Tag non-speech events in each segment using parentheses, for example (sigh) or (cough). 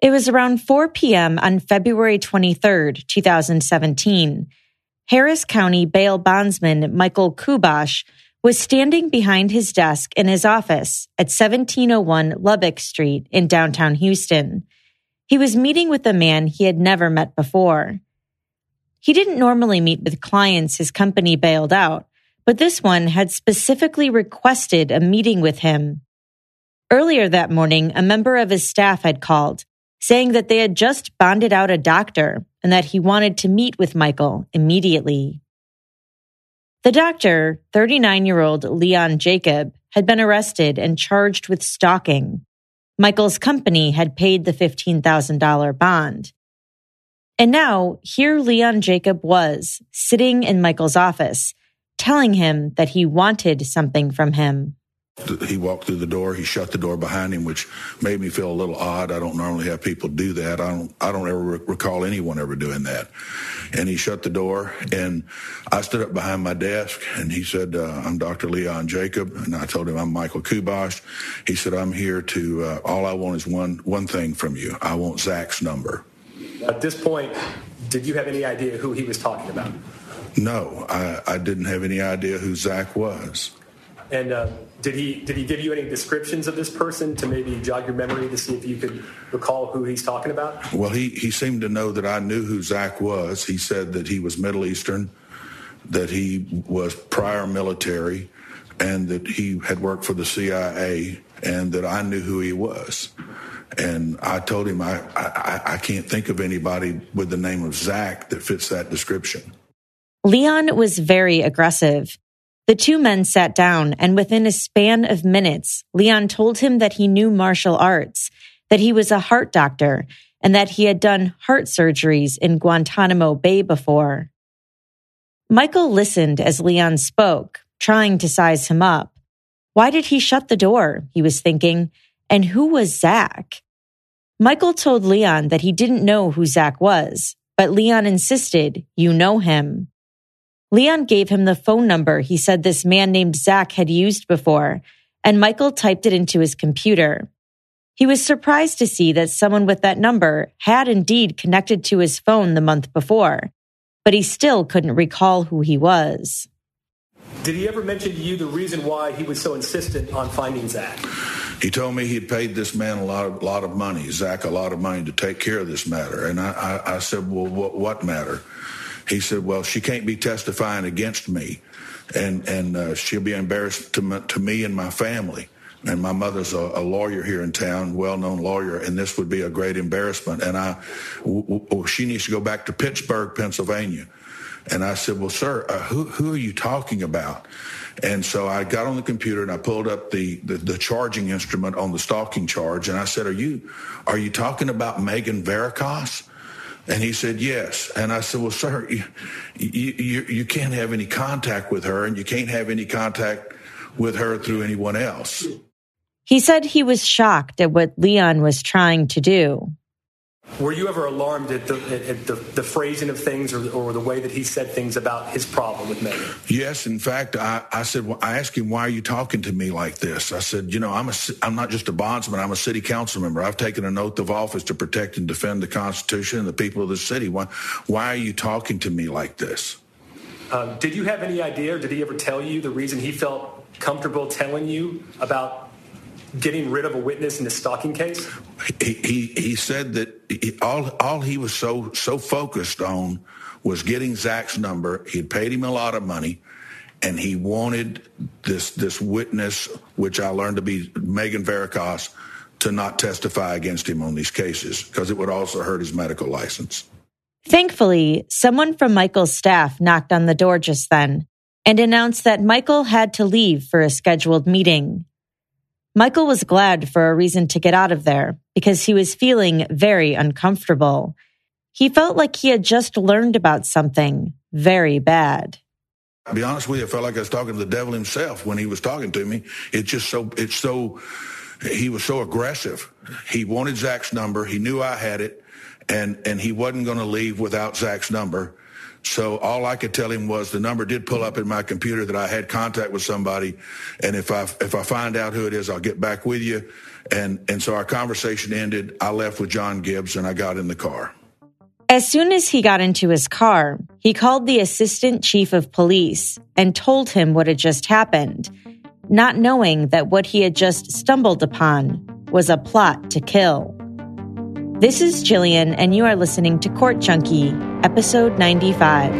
It was around 4 p.m. on February 23, 2017. Harris County bail bondsman Michael Kubosh was standing behind his desk in his office at 1701 Lubbock Street in downtown Houston. He was meeting with a man he had never met before. He didn't normally meet with clients his company bailed out, but this one had specifically requested a meeting with him. Earlier that morning, a member of his staff had called saying that they had just bonded out a doctor and that he wanted to meet with Michael immediately. The doctor, 39 year old Leon Jacob, had been arrested and charged with stalking. Michael's company had paid the $15,000 bond. And now here Leon Jacob was, sitting in Michael's office, telling him that he wanted something from him. He walked through the door. He shut the door behind him, which made me feel a little odd. I don't normally have people do that. I don't. I don't ever recall anyone ever doing that. And he shut the door, and I stood up behind my desk, and he said, uh, "I'm Dr. Leon Jacob," and I told him I'm Michael Kubosh. He said, "I'm here to. Uh, all I want is one one thing from you. I want Zach's number." At this point, did you have any idea who he was talking about? No, I, I didn't have any idea who Zach was. And uh, did he did he give you any descriptions of this person to maybe jog your memory to see if you could recall who he's talking about? Well, he he seemed to know that I knew who Zach was. He said that he was Middle Eastern, that he was prior military, and that he had worked for the CIA, and that I knew who he was. And I told him I, I, I can't think of anybody with the name of Zach that fits that description. Leon was very aggressive. The two men sat down, and within a span of minutes, Leon told him that he knew martial arts, that he was a heart doctor, and that he had done heart surgeries in Guantanamo Bay before. Michael listened as Leon spoke, trying to size him up. Why did he shut the door? He was thinking. And who was Zach? Michael told Leon that he didn't know who Zach was, but Leon insisted, You know him. Leon gave him the phone number he said this man named Zach had used before, and Michael typed it into his computer. He was surprised to see that someone with that number had indeed connected to his phone the month before, but he still couldn't recall who he was. Did he ever mention to you the reason why he was so insistent on finding Zach? He told me he'd paid this man a lot of, lot of money, Zach, a lot of money to take care of this matter. And I, I, I said, well, what, what matter? He said, "Well, she can't be testifying against me, and and uh, she'll be embarrassed to me, to me and my family." And my mother's a, a lawyer here in town, well-known lawyer, and this would be a great embarrassment. And I, w- w- she needs to go back to Pittsburgh, Pennsylvania. And I said, "Well, sir, uh, who who are you talking about?" And so I got on the computer and I pulled up the, the, the charging instrument on the stalking charge, and I said, "Are you are you talking about Megan Verikas?" And he said, yes. And I said, well, sir, you, you, you can't have any contact with her and you can't have any contact with her through anyone else. He said he was shocked at what Leon was trying to do. Were you ever alarmed at the, at the, the phrasing of things or, or, the way that he said things about his problem with Megan? Yes. In fact, I, I said, well, I asked him, why are you talking to me like this? I said, you know, I'm, a, I'm not just a bondsman. I'm a city council member. I've taken an oath of office to protect and defend the Constitution and the people of the city. Why, why are you talking to me like this? Um, did you have any idea, or did he ever tell you the reason he felt comfortable telling you about getting rid of a witness in the stalking case? He he, he said that he, all all he was so so focused on was getting Zach's number. He had paid him a lot of money, and he wanted this this witness, which I learned to be Megan Verikas, to not testify against him on these cases because it would also hurt his medical license. Thankfully, someone from Michael's staff knocked on the door just then and announced that Michael had to leave for a scheduled meeting. Michael was glad for a reason to get out of there because he was feeling very uncomfortable. He felt like he had just learned about something very bad. Be honest with you, I felt like I was talking to the devil himself when he was talking to me. It's just so, it's so, he was so aggressive. He wanted Zach's number. He knew I had it and, and he wasn't going to leave without Zach's number. So all I could tell him was the number did pull up in my computer that I had contact with somebody, and if I if I find out who it is, I'll get back with you. And, and so our conversation ended. I left with John Gibbs and I got in the car. As soon as he got into his car, he called the assistant chief of police and told him what had just happened, not knowing that what he had just stumbled upon was a plot to kill. This is Jillian, and you are listening to Court Junkie, episode 95.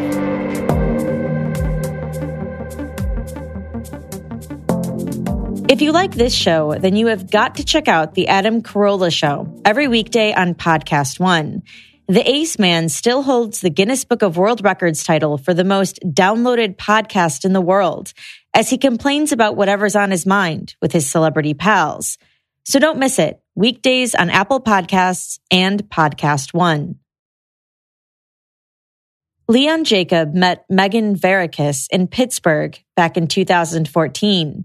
If you like this show, then you have got to check out The Adam Carolla Show every weekday on Podcast One. The Ace Man still holds the Guinness Book of World Records title for the most downloaded podcast in the world as he complains about whatever's on his mind with his celebrity pals. So don't miss it. Weekdays on Apple Podcasts and Podcast One. Leon Jacob met Megan Verikas in Pittsburgh back in 2014.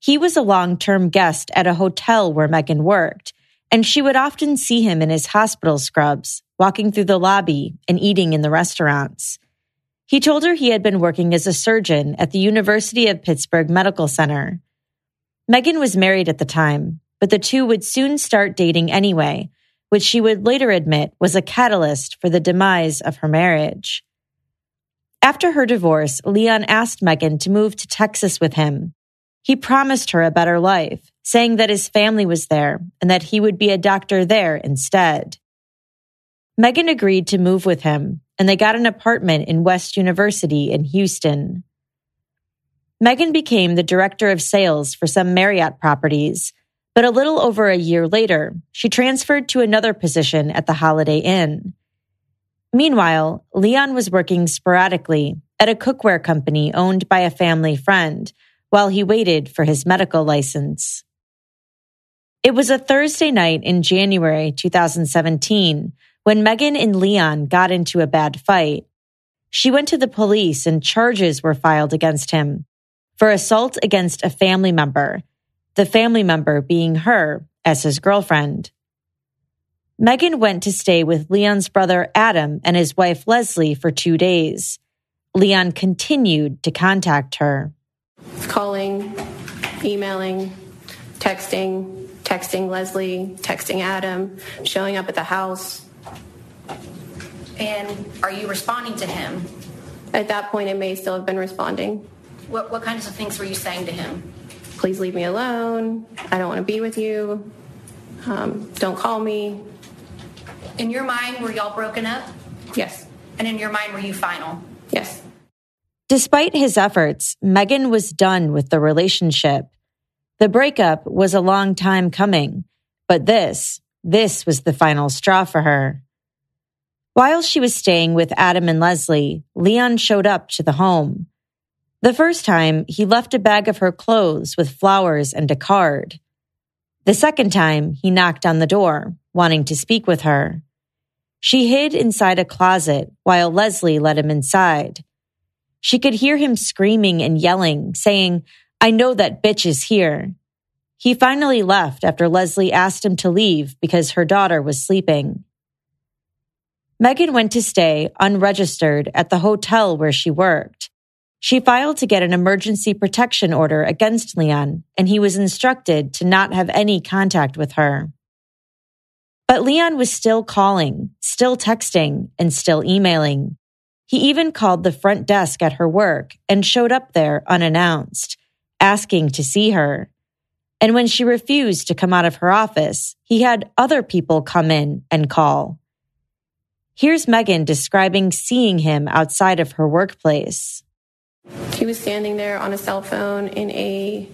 He was a long term guest at a hotel where Megan worked, and she would often see him in his hospital scrubs, walking through the lobby and eating in the restaurants. He told her he had been working as a surgeon at the University of Pittsburgh Medical Center. Megan was married at the time, but the two would soon start dating anyway, which she would later admit was a catalyst for the demise of her marriage. After her divorce, Leon asked Megan to move to Texas with him he promised her a better life, saying that his family was there and that he would be a doctor there instead. Megan agreed to move with him, and they got an apartment in West University in Houston. Megan became the director of sales for some Marriott properties, but a little over a year later, she transferred to another position at the Holiday Inn. Meanwhile, Leon was working sporadically at a cookware company owned by a family friend while he waited for his medical license. It was a Thursday night in January 2017 when Megan and Leon got into a bad fight. She went to the police and charges were filed against him for assault against a family member, the family member being her as his girlfriend. Megan went to stay with Leon's brother Adam and his wife Leslie for two days. Leon continued to contact her calling, emailing, texting, texting Leslie, texting Adam, showing up at the house. And are you responding to him? At that point, it may still have been responding. What, what kinds of things were you saying to him? Please leave me alone. I don't want to be with you. Um, don't call me. In your mind, were y'all broken up? Yes. And in your mind, were you final? Yes. Despite his efforts, Megan was done with the relationship. The breakup was a long time coming, but this, this was the final straw for her. While she was staying with Adam and Leslie, Leon showed up to the home. The first time, he left a bag of her clothes with flowers and a card. The second time, he knocked on the door, wanting to speak with her. She hid inside a closet while Leslie let him inside. She could hear him screaming and yelling, saying, I know that bitch is here. He finally left after Leslie asked him to leave because her daughter was sleeping. Megan went to stay unregistered at the hotel where she worked. She filed to get an emergency protection order against Leon, and he was instructed to not have any contact with her. But Leon was still calling, still texting, and still emailing. He even called the front desk at her work and showed up there unannounced, asking to see her. And when she refused to come out of her office, he had other people come in and call. Here's Megan describing seeing him outside of her workplace. He was standing there on a cell phone in a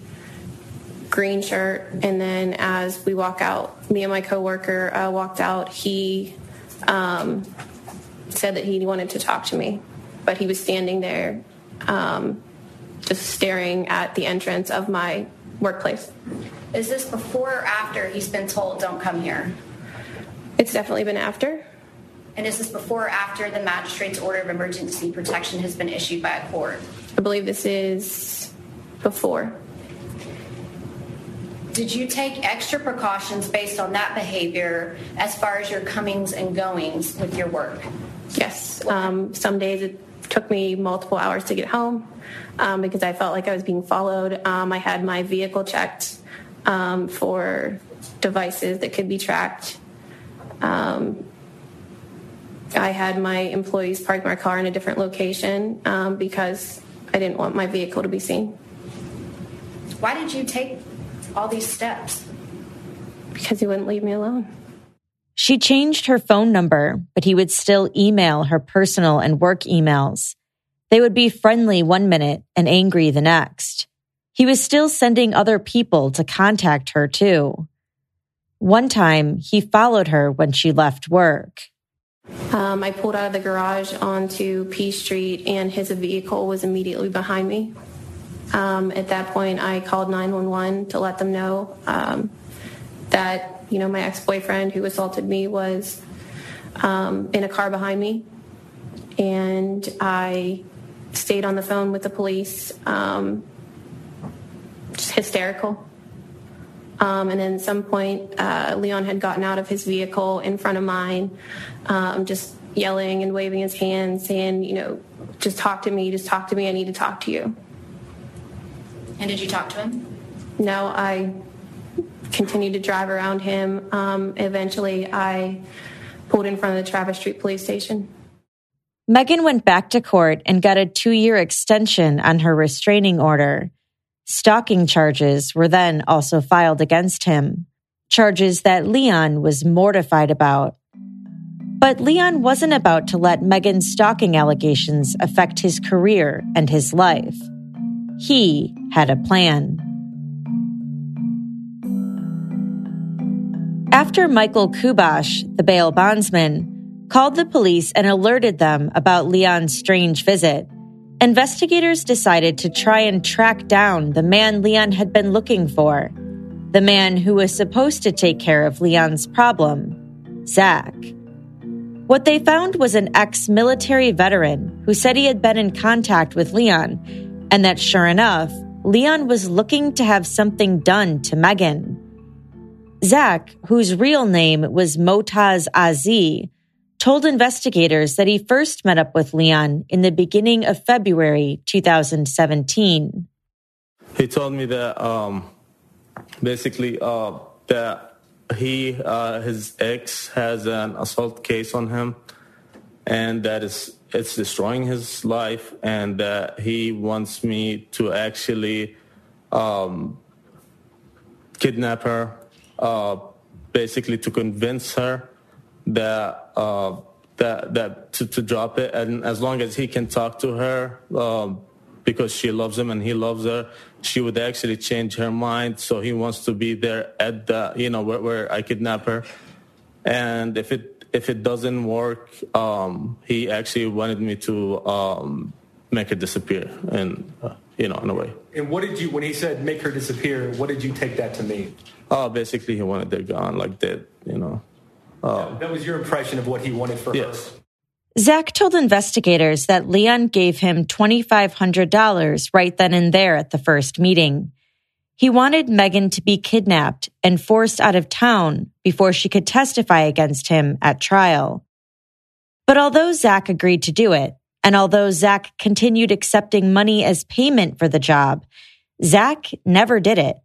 green shirt, and then as we walk out, me and my coworker uh, walked out. He um, said that he wanted to talk to me, but he was standing there um, just staring at the entrance of my workplace. Is this before or after he's been told, don't come here? It's definitely been after. And is this before or after the magistrate's order of emergency protection has been issued by a court? I believe this is before. Did you take extra precautions based on that behavior as far as your comings and goings with your work? Yes. Um, some days it took me multiple hours to get home um, because I felt like I was being followed. Um, I had my vehicle checked um, for devices that could be tracked. Um, I had my employees park my car in a different location um, because I didn't want my vehicle to be seen. Why did you take all these steps? Because he wouldn't leave me alone. She changed her phone number, but he would still email her personal and work emails. They would be friendly one minute and angry the next. He was still sending other people to contact her too. One time, he followed her when she left work. Um, I pulled out of the garage onto P Street, and his vehicle was immediately behind me. Um, at that point, I called 911 to let them know um, that you know my ex-boyfriend who assaulted me was um, in a car behind me, and I stayed on the phone with the police, um, just hysterical. Um, and then at some point, uh, Leon had gotten out of his vehicle in front of mine, um, just yelling and waving his hands, saying, you know, just talk to me, just talk to me, I need to talk to you. And did you talk to him? No, I continued to drive around him. Um, eventually, I pulled in front of the Travis Street Police Station. Megan went back to court and got a two year extension on her restraining order. Stalking charges were then also filed against him, charges that Leon was mortified about. But Leon wasn't about to let Megan's stalking allegations affect his career and his life. He had a plan. After Michael Kubosh, the bail bondsman, called the police and alerted them about Leon's strange visit, investigators decided to try and track down the man Leon had been looking for, the man who was supposed to take care of Leon's problem, Zach. What they found was an ex military veteran who said he had been in contact with Leon, and that sure enough, Leon was looking to have something done to Megan. Zach, whose real name was Motaz Azi, told investigators that he first met up with Leon in the beginning of February 2017. He told me that um, basically uh, that he uh, his ex has an assault case on him, and that is it's destroying his life, and that he wants me to actually um, kidnap her uh, basically to convince her that uh, that that to, to, drop it, and as long as he can talk to her, um, because she loves him and he loves her, she would actually change her mind. So he wants to be there at the you know where, where I kidnap her, and if it if it doesn't work, um, he actually wanted me to um, make her disappear, and uh, you know in a way. And what did you when he said make her disappear? What did you take that to mean? Oh, basically, he wanted her gone, like that, you know. Uh, that was your impression of what he wanted for yes. her. Zach told investigators that Leon gave him $2,500 right then and there at the first meeting. He wanted Megan to be kidnapped and forced out of town before she could testify against him at trial. But although Zach agreed to do it, and although Zach continued accepting money as payment for the job, Zach never did it.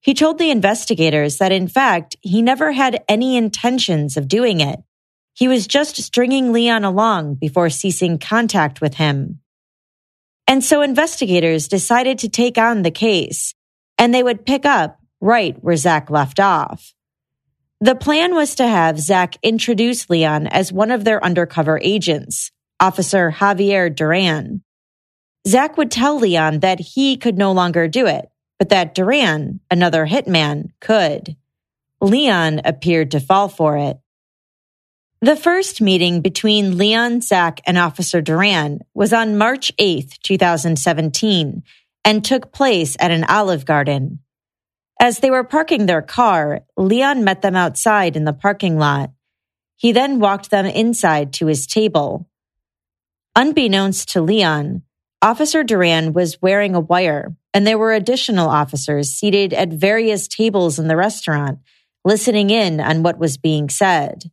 He told the investigators that in fact, he never had any intentions of doing it. He was just stringing Leon along before ceasing contact with him. And so investigators decided to take on the case, and they would pick up right where Zach left off. The plan was to have Zach introduce Leon as one of their undercover agents, Officer Javier Duran. Zach would tell Leon that he could no longer do it but that Duran, another hitman, could. Leon appeared to fall for it. The first meeting between Leon, Zach, and Officer Duran was on March 8, 2017, and took place at an Olive Garden. As they were parking their car, Leon met them outside in the parking lot. He then walked them inside to his table. Unbeknownst to Leon, Officer Duran was wearing a wire, and there were additional officers seated at various tables in the restaurant, listening in on what was being said.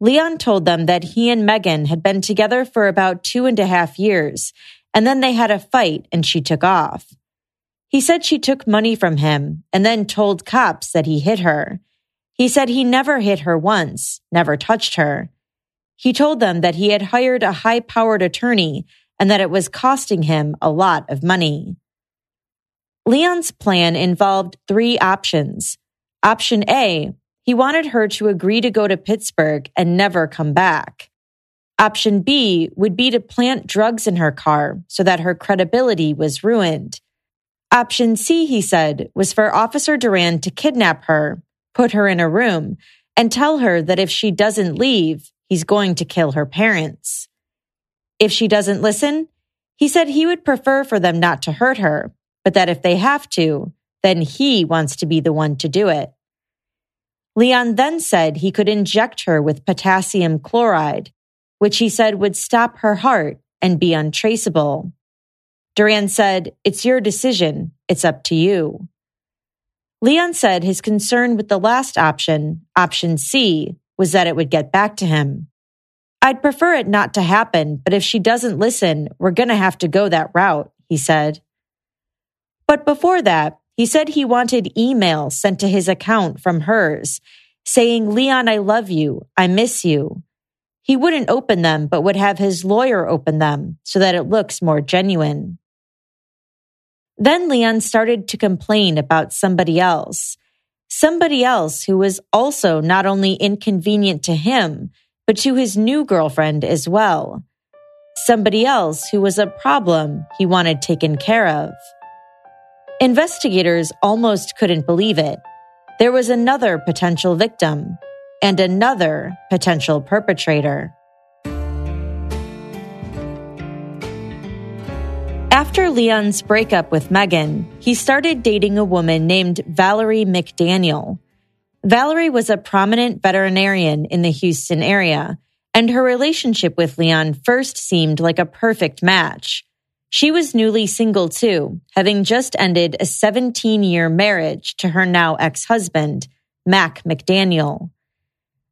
Leon told them that he and Megan had been together for about two and a half years, and then they had a fight and she took off. He said she took money from him and then told cops that he hit her. He said he never hit her once, never touched her. He told them that he had hired a high powered attorney and that it was costing him a lot of money. Leon's plan involved three options. Option A, he wanted her to agree to go to Pittsburgh and never come back. Option B would be to plant drugs in her car so that her credibility was ruined. Option C, he said, was for Officer Duran to kidnap her, put her in a room, and tell her that if she doesn't leave, he's going to kill her parents. If she doesn't listen, he said he would prefer for them not to hurt her, but that if they have to, then he wants to be the one to do it. Leon then said he could inject her with potassium chloride, which he said would stop her heart and be untraceable. Duran said, It's your decision. It's up to you. Leon said his concern with the last option, option C, was that it would get back to him. I'd prefer it not to happen, but if she doesn't listen, we're going to have to go that route, he said. But before that, he said he wanted emails sent to his account from hers saying, Leon, I love you. I miss you. He wouldn't open them, but would have his lawyer open them so that it looks more genuine. Then Leon started to complain about somebody else, somebody else who was also not only inconvenient to him, but to his new girlfriend as well. Somebody else who was a problem he wanted taken care of. Investigators almost couldn't believe it. There was another potential victim and another potential perpetrator. After Leon's breakup with Megan, he started dating a woman named Valerie McDaniel. Valerie was a prominent veterinarian in the Houston area, and her relationship with Leon first seemed like a perfect match. She was newly single too, having just ended a 17 year marriage to her now ex husband, Mac McDaniel.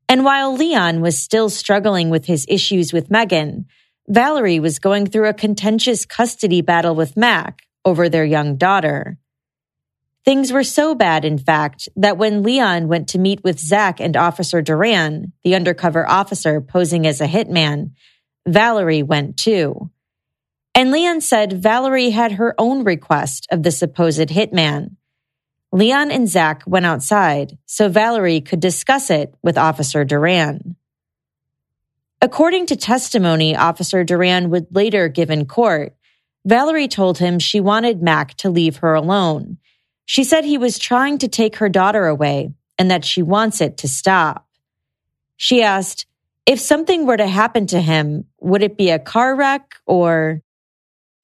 And while Leon was still struggling with his issues with Megan, Valerie was going through a contentious custody battle with Mac over their young daughter. Things were so bad, in fact, that when Leon went to meet with Zach and Officer Duran, the undercover officer posing as a hitman, Valerie went too. And Leon said Valerie had her own request of the supposed hitman. Leon and Zach went outside so Valerie could discuss it with Officer Duran. According to testimony Officer Duran would later give in court, Valerie told him she wanted Mac to leave her alone. She said he was trying to take her daughter away and that she wants it to stop. She asked, if something were to happen to him, would it be a car wreck or?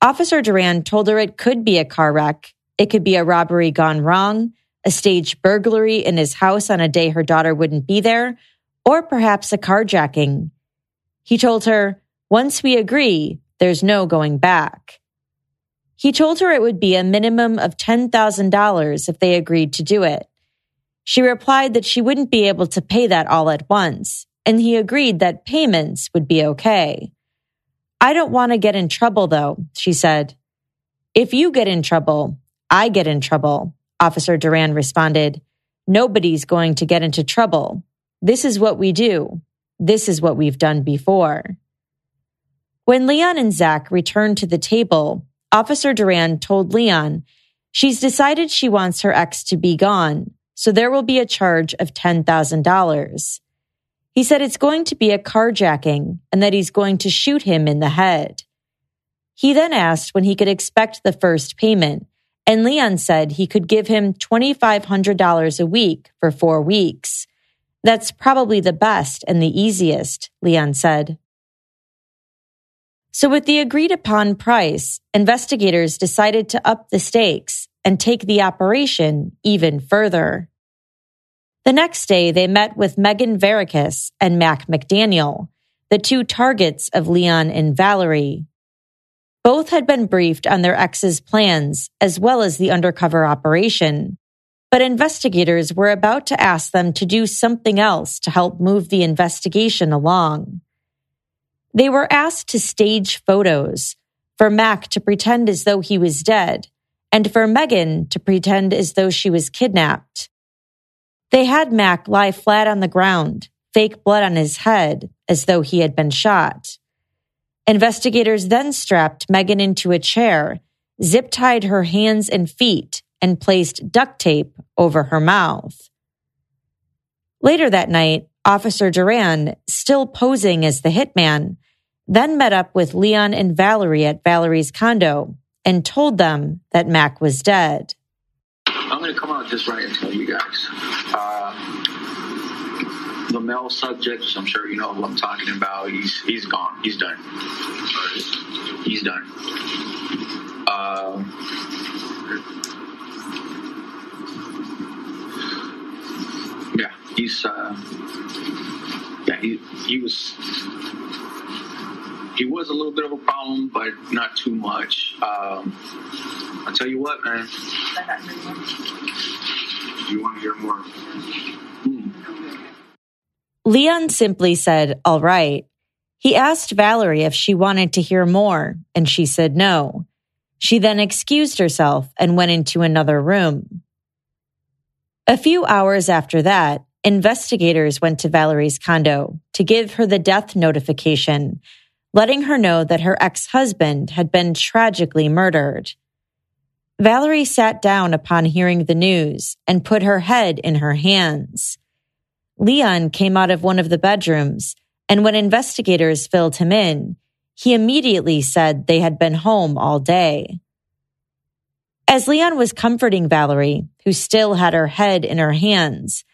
Officer Duran told her it could be a car wreck. It could be a robbery gone wrong, a staged burglary in his house on a day her daughter wouldn't be there, or perhaps a carjacking. He told her, once we agree, there's no going back. He told her it would be a minimum of $10,000 if they agreed to do it. She replied that she wouldn't be able to pay that all at once, and he agreed that payments would be okay. I don't want to get in trouble, though, she said. If you get in trouble, I get in trouble, Officer Duran responded. Nobody's going to get into trouble. This is what we do. This is what we've done before. When Leon and Zach returned to the table, Officer Duran told Leon, She's decided she wants her ex to be gone, so there will be a charge of $10,000. He said it's going to be a carjacking and that he's going to shoot him in the head. He then asked when he could expect the first payment, and Leon said he could give him $2,500 a week for four weeks. That's probably the best and the easiest, Leon said. So with the agreed upon price, investigators decided to up the stakes and take the operation even further. The next day, they met with Megan Verikas and Mac McDaniel, the two targets of Leon and Valerie. Both had been briefed on their ex's plans as well as the undercover operation, but investigators were about to ask them to do something else to help move the investigation along. They were asked to stage photos, for Mac to pretend as though he was dead, and for Megan to pretend as though she was kidnapped. They had Mac lie flat on the ground, fake blood on his head, as though he had been shot. Investigators then strapped Megan into a chair, zip tied her hands and feet, and placed duct tape over her mouth. Later that night, Officer Duran, still posing as the hitman, then met up with Leon and Valerie at Valerie's condo and told them that Mac was dead. I'm going to come out just right and tell you guys. Uh, the male subject, I'm sure you know who I'm talking about. He's he's gone. He's done. He's done. Uh, yeah, he's uh, yeah he he was he was a little bit of a problem, but not too much. Um, I'll tell you what, man. You want to hear more? Leon simply said, All right. He asked Valerie if she wanted to hear more, and she said no. She then excused herself and went into another room. A few hours after that, investigators went to Valerie's condo to give her the death notification letting her know that her ex-husband had been tragically murdered. Valerie sat down upon hearing the news and put her head in her hands. Leon came out of one of the bedrooms, and when investigators filled him in, he immediately said they had been home all day. As Leon was comforting Valerie, who still had her head in her hands,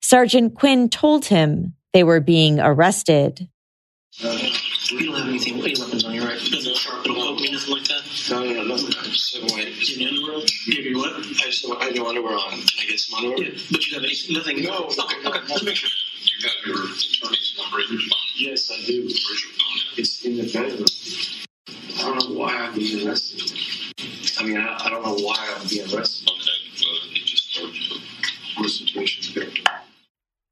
Sergeant Quinn told him they were being arrested. Uh, you don't have anything, No, no, nothing. I just have white. You have underwear? You have your what? I just have, I have no underwear on. Can I get some underwear? Yeah, but you have any, nothing? No. Okay, okay, let's make sure. You have your attorney's number in your phone? Yes, I do. Where's your phone at? It's in the bedroom. I don't know why I'm being arrested. I mean, I, I don't know why I'm being arrested. Okay, well, you just started to the situation's good.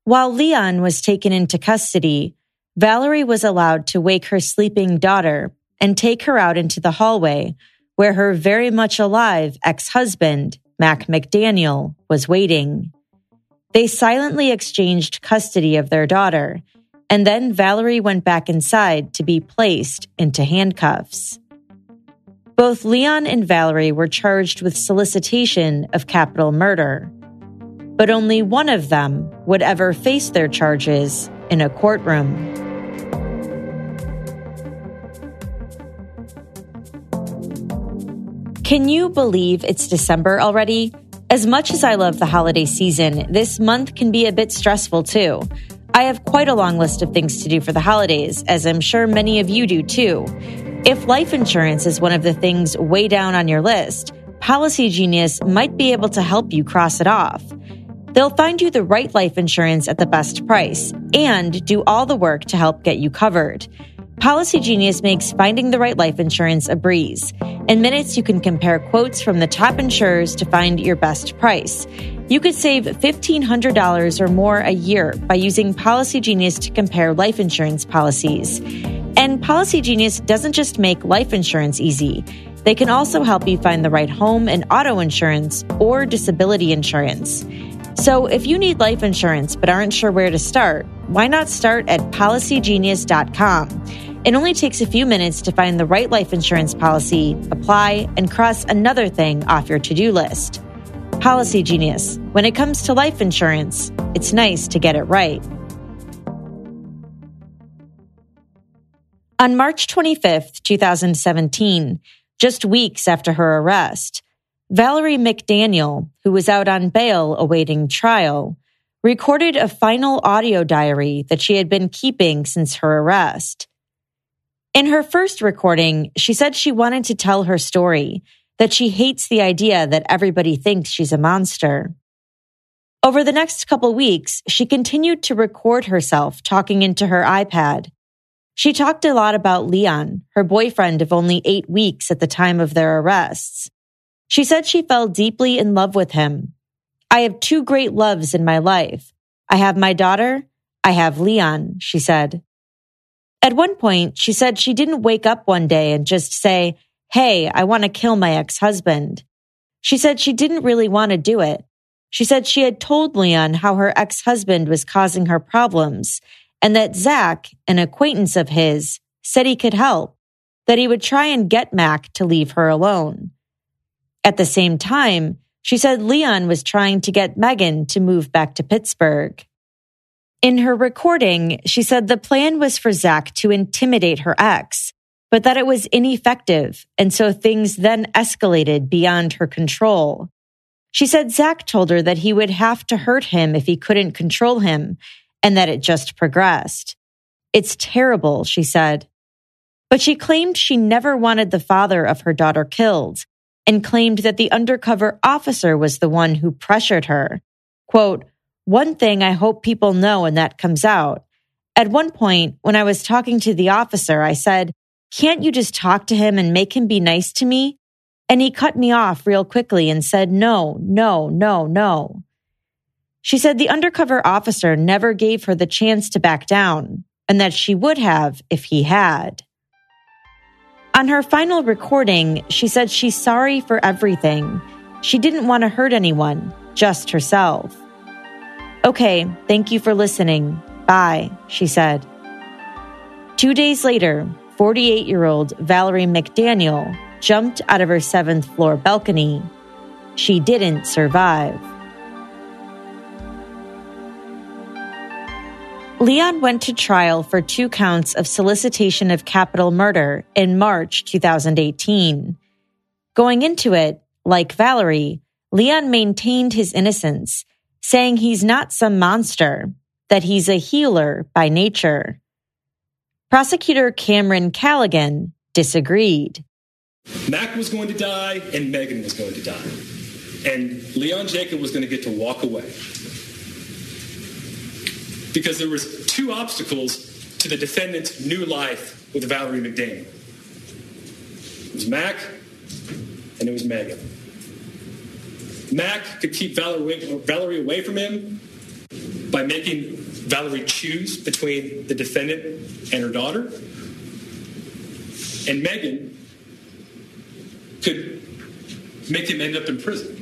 While Leon was taken into custody, Valerie was allowed to wake her sleeping daughter and take her out into the hallway where her very much alive ex husband, Mac McDaniel, was waiting. They silently exchanged custody of their daughter, and then Valerie went back inside to be placed into handcuffs. Both Leon and Valerie were charged with solicitation of capital murder, but only one of them would ever face their charges in a courtroom. Can you believe it's December already? As much as I love the holiday season, this month can be a bit stressful too. I have quite a long list of things to do for the holidays, as I'm sure many of you do too. If life insurance is one of the things way down on your list, Policy Genius might be able to help you cross it off. They'll find you the right life insurance at the best price and do all the work to help get you covered. Policy Genius makes finding the right life insurance a breeze. In minutes, you can compare quotes from the top insurers to find your best price. You could save $1,500 or more a year by using Policy Genius to compare life insurance policies. And Policy Genius doesn't just make life insurance easy. They can also help you find the right home and auto insurance or disability insurance. So if you need life insurance but aren't sure where to start, why not start at policygenius.com? It only takes a few minutes to find the right life insurance policy, apply, and cross another thing off your to do list. Policy Genius. When it comes to life insurance, it's nice to get it right. On March 25th, 2017, just weeks after her arrest, Valerie McDaniel, who was out on bail awaiting trial, recorded a final audio diary that she had been keeping since her arrest. In her first recording, she said she wanted to tell her story, that she hates the idea that everybody thinks she's a monster. Over the next couple weeks, she continued to record herself talking into her iPad. She talked a lot about Leon, her boyfriend of only eight weeks at the time of their arrests. She said she fell deeply in love with him. I have two great loves in my life. I have my daughter. I have Leon, she said. At one point, she said she didn't wake up one day and just say, Hey, I want to kill my ex husband. She said she didn't really want to do it. She said she had told Leon how her ex husband was causing her problems and that Zach, an acquaintance of his, said he could help, that he would try and get Mac to leave her alone. At the same time, she said Leon was trying to get Megan to move back to Pittsburgh. In her recording, she said the plan was for Zach to intimidate her ex, but that it was ineffective, and so things then escalated beyond her control. She said Zach told her that he would have to hurt him if he couldn't control him, and that it just progressed. It's terrible, she said. But she claimed she never wanted the father of her daughter killed, and claimed that the undercover officer was the one who pressured her. Quote, one thing I hope people know and that comes out. At one point, when I was talking to the officer, I said, Can't you just talk to him and make him be nice to me? And he cut me off real quickly and said, No, no, no, no. She said the undercover officer never gave her the chance to back down, and that she would have if he had. On her final recording, she said she's sorry for everything. She didn't want to hurt anyone, just herself. Okay, thank you for listening. Bye, she said. Two days later, 48 year old Valerie McDaniel jumped out of her seventh floor balcony. She didn't survive. Leon went to trial for two counts of solicitation of capital murder in March 2018. Going into it, like Valerie, Leon maintained his innocence saying he's not some monster, that he's a healer by nature. Prosecutor Cameron Callaghan disagreed. Mac was going to die and Megan was going to die. And Leon Jacob was going to get to walk away. Because there was two obstacles to the defendant's new life with Valerie McDaniel. It was Mac and it was Megan. Mac could keep Valerie, Valerie away from him by making Valerie choose between the defendant and her daughter. And Megan could make him end up in prison.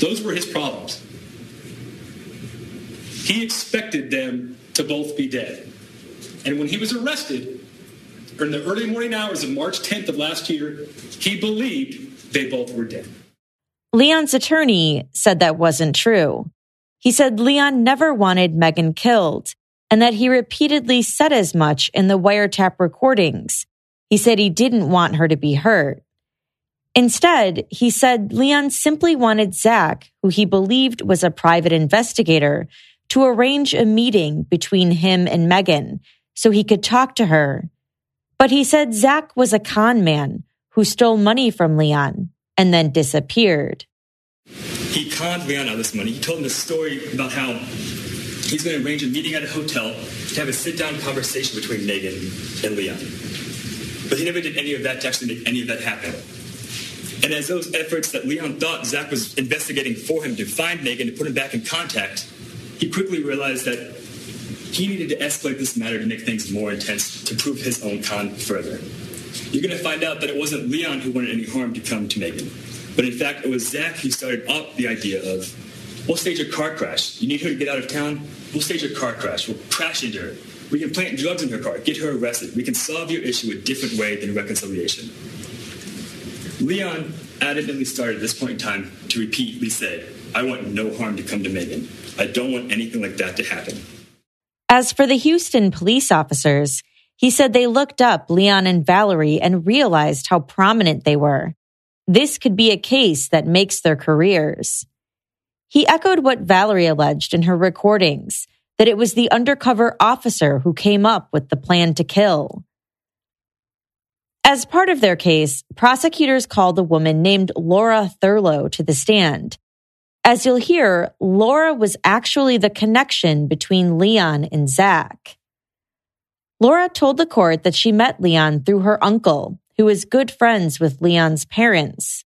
Those were his problems. He expected them to both be dead. And when he was arrested, in the early morning hours of March 10th of last year, he believed they both were dead. Leon's attorney said that wasn't true. He said Leon never wanted Megan killed and that he repeatedly said as much in the wiretap recordings. He said he didn't want her to be hurt. Instead, he said Leon simply wanted Zach, who he believed was a private investigator, to arrange a meeting between him and Megan so he could talk to her. But he said Zach was a con man who stole money from Leon and then disappeared. He conned Leon out of this money. He told him the story about how he's going to arrange a meeting at a hotel to have a sit-down conversation between Megan and Leon. But he never did any of that to actually make any of that happen. And as those efforts that Leon thought Zach was investigating for him to find Megan, to put him back in contact, he quickly realized that he needed to escalate this matter to make things more intense to prove his own con further you're going to find out that it wasn't Leon who wanted any harm to come to Megan. But in fact, it was Zach who started up the idea of, we'll stage a car crash. You need her to get out of town? We'll stage a car crash. We'll crash into her. We can plant drugs in her car, get her arrested. We can solve your issue a different way than reconciliation. Leon adamantly started at this point in time to repeatedly say, I want no harm to come to Megan. I don't want anything like that to happen. As for the Houston police officers, he said they looked up Leon and Valerie and realized how prominent they were. This could be a case that makes their careers. He echoed what Valerie alleged in her recordings that it was the undercover officer who came up with the plan to kill. As part of their case, prosecutors called a woman named Laura Thurlow to the stand. As you'll hear, Laura was actually the connection between Leon and Zach. Laura told the court that she met Leon through her uncle, who was good friends with Leon's parents.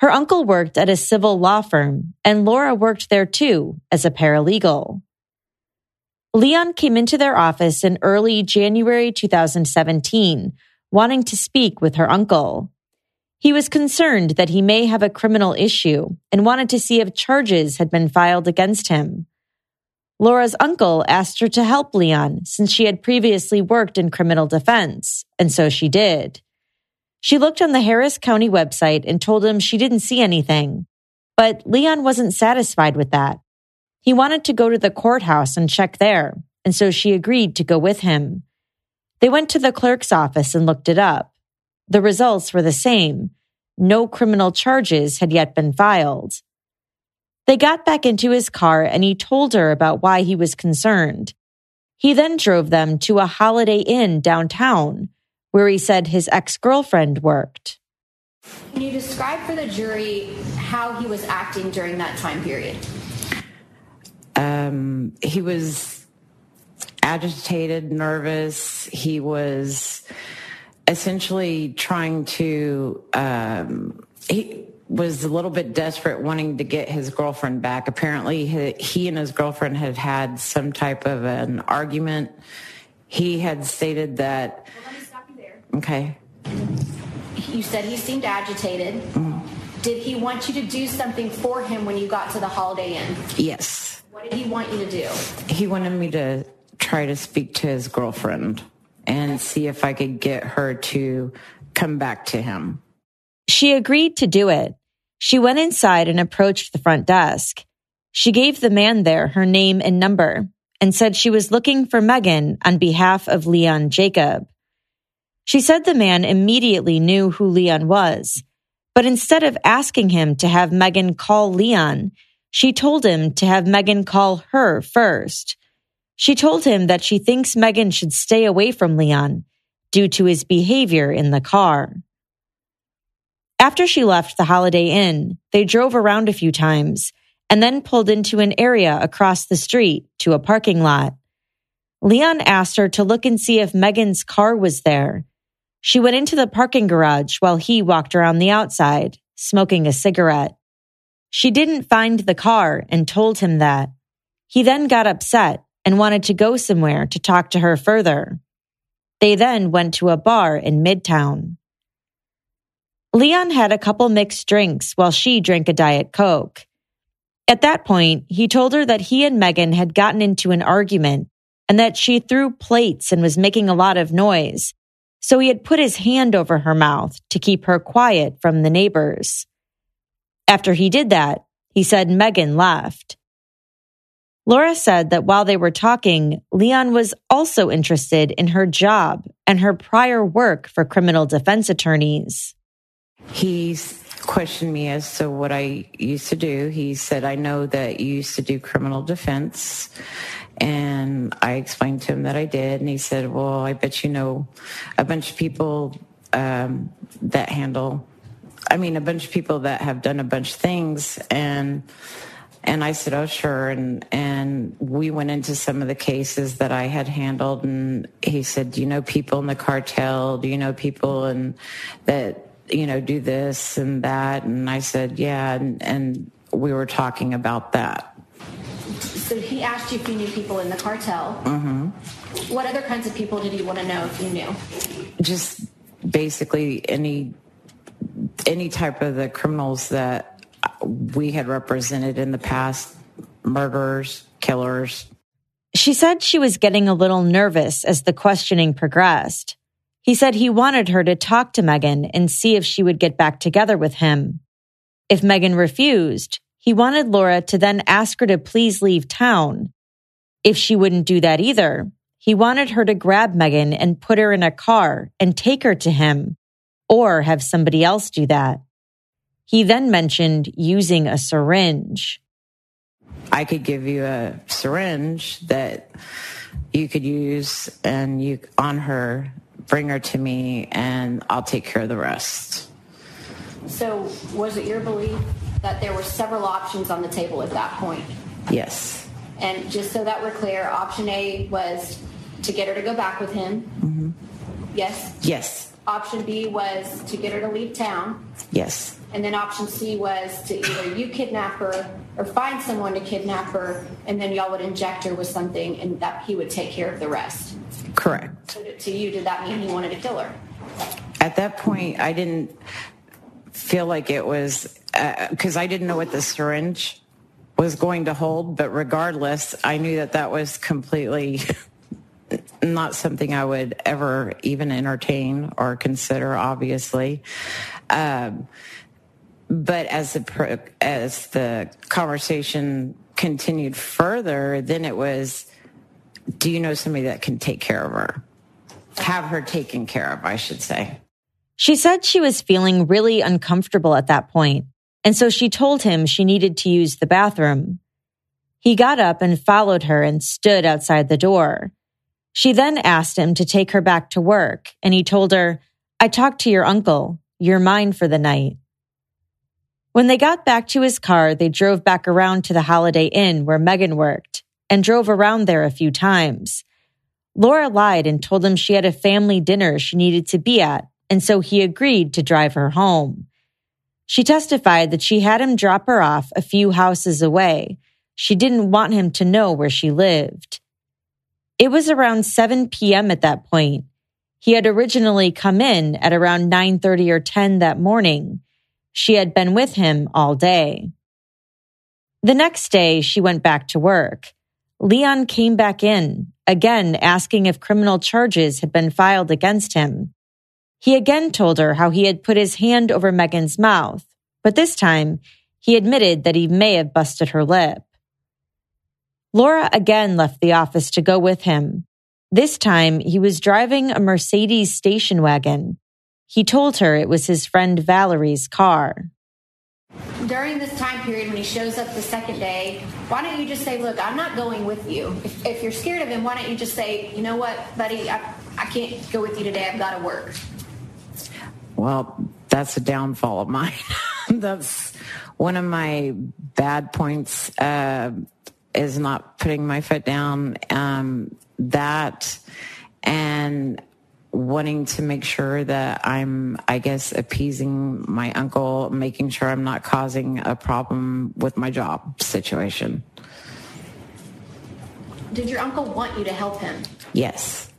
Her uncle worked at a civil law firm, and Laura worked there too as a paralegal. Leon came into their office in early January 2017, wanting to speak with her uncle. He was concerned that he may have a criminal issue and wanted to see if charges had been filed against him. Laura's uncle asked her to help Leon since she had previously worked in criminal defense, and so she did. She looked on the Harris County website and told him she didn't see anything. But Leon wasn't satisfied with that. He wanted to go to the courthouse and check there, and so she agreed to go with him. They went to the clerk's office and looked it up. The results were the same. No criminal charges had yet been filed. They got back into his car and he told her about why he was concerned. He then drove them to a Holiday Inn downtown, where he said his ex girlfriend worked. Can you describe for the jury how he was acting during that time period? Um, he was agitated, nervous. He was essentially trying to. Um, he was a little bit desperate, wanting to get his girlfriend back. Apparently, he, he and his girlfriend had had some type of an argument. He had stated that. Well, let me stop you there. Okay. You said he seemed agitated. Mm. Did he want you to do something for him when you got to the Holiday Inn? Yes. What did he want you to do? He wanted me to try to speak to his girlfriend and see if I could get her to come back to him. She agreed to do it. She went inside and approached the front desk. She gave the man there her name and number and said she was looking for Megan on behalf of Leon Jacob. She said the man immediately knew who Leon was, but instead of asking him to have Megan call Leon, she told him to have Megan call her first. She told him that she thinks Megan should stay away from Leon due to his behavior in the car. After she left the Holiday Inn, they drove around a few times and then pulled into an area across the street to a parking lot. Leon asked her to look and see if Megan's car was there. She went into the parking garage while he walked around the outside, smoking a cigarette. She didn't find the car and told him that. He then got upset and wanted to go somewhere to talk to her further. They then went to a bar in Midtown. Leon had a couple mixed drinks while she drank a Diet Coke. At that point, he told her that he and Megan had gotten into an argument and that she threw plates and was making a lot of noise. So he had put his hand over her mouth to keep her quiet from the neighbors. After he did that, he said Megan left. Laura said that while they were talking, Leon was also interested in her job and her prior work for criminal defense attorneys. He questioned me as to what I used to do. He said, I know that you used to do criminal defense. And I explained to him that I did. And he said, Well, I bet you know a bunch of people um, that handle, I mean, a bunch of people that have done a bunch of things. And and I said, "Oh, sure." And and we went into some of the cases that I had handled, and he said, "Do you know people in the cartel? Do you know people and that you know, do this and that. And I said, yeah. And, and we were talking about that. So he asked you if you knew people in the cartel. Mm-hmm. What other kinds of people did he want to know if you knew? Just basically any any type of the criminals that we had represented in the past, murderers, killers. She said she was getting a little nervous as the questioning progressed. He said he wanted her to talk to Megan and see if she would get back together with him. If Megan refused, he wanted Laura to then ask her to please leave town. If she wouldn't do that either, he wanted her to grab Megan and put her in a car and take her to him, or have somebody else do that. He then mentioned using a syringe. I could give you a syringe that you could use and you on her bring her to me and I'll take care of the rest. So, was it your belief that there were several options on the table at that point? Yes. And just so that we're clear, option A was to get her to go back with him. Mm-hmm. Yes? Yes. Option B was to get her to leave town. Yes. And then option C was to either you kidnap her or find someone to kidnap her, and then y'all would inject her with something and that he would take care of the rest. Correct. So to you, did that mean he wanted to kill her? At that point, I didn't. feel like it was because uh, I didn't know what the syringe was going to hold, but regardless, I knew that that was completely (laughs) not something I would ever even entertain or consider, obviously. Um, but as the as the conversation continued further, then it was, do you know somebody that can take care of her? Have her taken care of, I should say. She said she was feeling really uncomfortable at that point, and so she told him she needed to use the bathroom. He got up and followed her and stood outside the door. She then asked him to take her back to work, and he told her, I talked to your uncle. You're mine for the night. When they got back to his car, they drove back around to the Holiday Inn where Megan worked and drove around there a few times. Laura lied and told him she had a family dinner she needed to be at, and so he agreed to drive her home. She testified that she had him drop her off a few houses away. She didn't want him to know where she lived. It was around 7 p.m. at that point. He had originally come in at around 9:30 or 10 that morning. She had been with him all day. The next day, she went back to work. Leon came back in, again asking if criminal charges had been filed against him. He again told her how he had put his hand over Megan's mouth, but this time he admitted that he may have busted her lip. Laura again left the office to go with him. This time he was driving a Mercedes station wagon. He told her it was his friend Valerie's car. During this time period, when he shows up the second day, why don't you just say, Look, I'm not going with you. If, if you're scared of him, why don't you just say, You know what, buddy, I, I can't go with you today. I've got to work. Well, that's a downfall of mine. (laughs) that's one of my bad points uh, is not putting my foot down. Um, that and wanting to make sure that I'm, I guess, appeasing my uncle, making sure I'm not causing a problem with my job situation. Did your uncle want you to help him? Yes.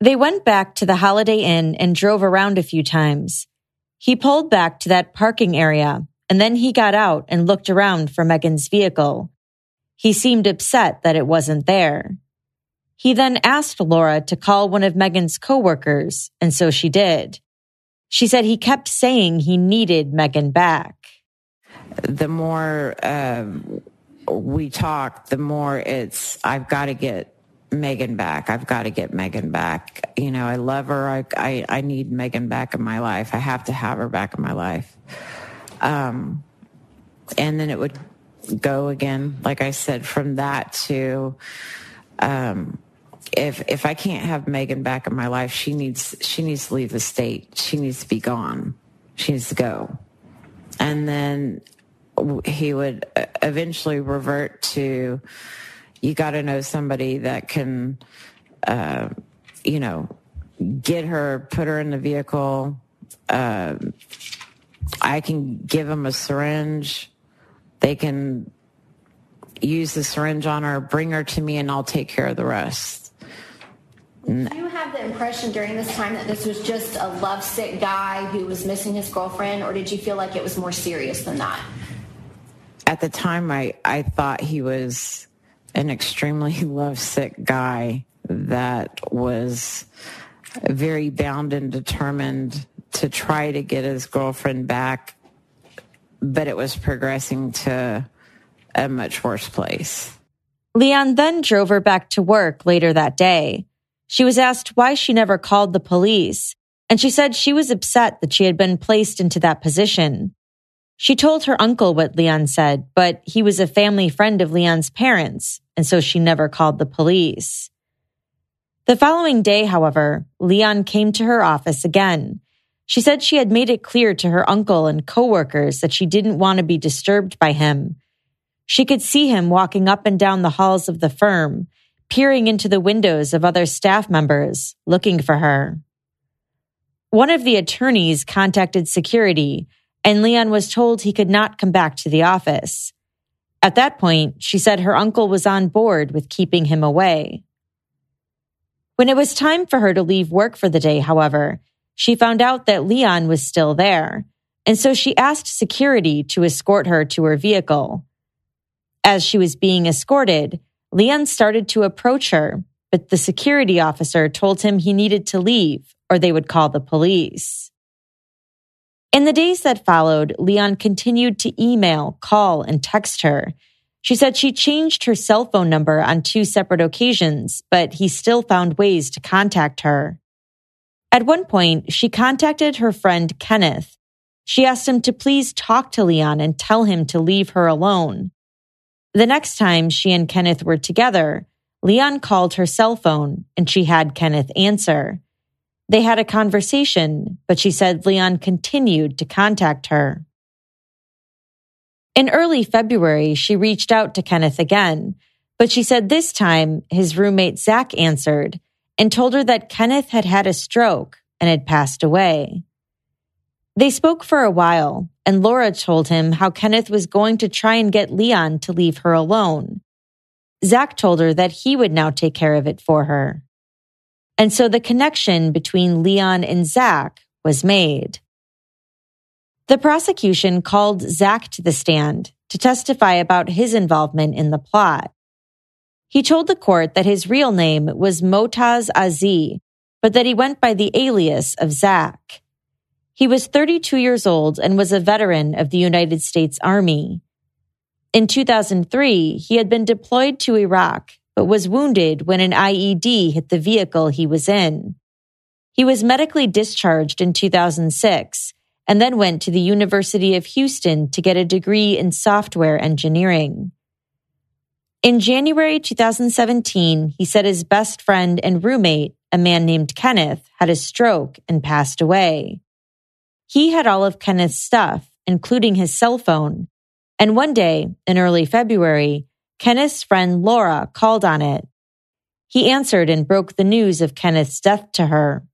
They went back to the Holiday Inn and drove around a few times. He pulled back to that parking area and then he got out and looked around for Megan's vehicle. He seemed upset that it wasn't there. He then asked Laura to call one of Megan's coworkers, and so she did. She said he kept saying he needed Megan back. The more uh, we talk, the more it's, I've got to get Megan back. I've got to get Megan back. You know, I love her. I, I, I, need Megan back in my life. I have to have her back in my life. Um, and then it would go again, like I said, from that to, um, if if I can't have Megan back in my life, she needs she needs to leave the state. She needs to be gone. She needs to go. And then he would uh, eventually revert to you got to know somebody that can uh, you know get her put her in the vehicle uh, i can give them a syringe they can use the syringe on her bring her to me and i'll take care of the rest Mm. do you have the impression during this time that this was just a lovesick guy who was missing his girlfriend, or did you feel like it was more serious than that? At the time, I, I thought he was an extremely (laughs) lovesick guy that was very bound and determined to try to get his girlfriend back, but it was progressing to a much worse place. Leon then drove her back to work later that day. She was asked why she never called the police, and she said she was upset that she had been placed into that position. She told her uncle what Leon said, but he was a family friend of Leon's parents, and so she never called the police. The following day, however, Leon came to her office again. She said she had made it clear to her uncle and coworkers that she didn't want to be disturbed by him. She could see him walking up and down the halls of the firm, peering into the windows of other staff members, looking for her. One of the attorneys contacted security, and Leon was told he could not come back to the office. At that point, she said her uncle was on board with keeping him away. When it was time for her to leave work for the day, however, she found out that Leon was still there, and so she asked security to escort her to her vehicle. As she was being escorted, Leon started to approach her, but the security officer told him he needed to leave or they would call the police. In the days that followed, Leon continued to email, call, and text her. She said she changed her cell phone number on two separate occasions, but he still found ways to contact her. At one point, she contacted her friend Kenneth. She asked him to please talk to Leon and tell him to leave her alone. The next time she and Kenneth were together, Leon called her cell phone and she had Kenneth answer. They had a conversation, but she said Leon continued to contact her. In early February, she reached out to Kenneth again, but she said this time his roommate Zach answered and told her that Kenneth had had a stroke and had passed away. They spoke for a while, and Laura told him how Kenneth was going to try and get Leon to leave her alone. Zach told her that he would now take care of it for her. And so the connection between Leon and Zach was made. The prosecution called Zach to the stand to testify about his involvement in the plot. He told the court that his real name was Motaz Aziz, but that he went by the alias of Zach. He was 32 years old and was a veteran of the United States Army. In 2003, he had been deployed to Iraq but was wounded when an IED hit the vehicle he was in. He was medically discharged in 2006 and then went to the University of Houston to get a degree in software engineering. In January 2017, he said his best friend and roommate, a man named Kenneth, had a stroke and passed away. He had all of Kenneth's stuff, including his cell phone. And one day, in early February, Kenneth's friend Laura called on it. He answered and broke the news of Kenneth's death to her.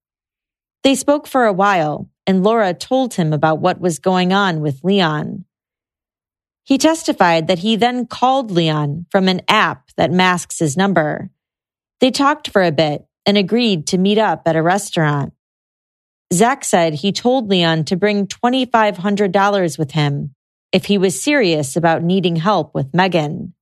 They spoke for a while, and Laura told him about what was going on with Leon. He testified that he then called Leon from an app that masks his number. They talked for a bit and agreed to meet up at a restaurant. Zach said he told Leon to bring $2,500 with him if he was serious about needing help with Megan.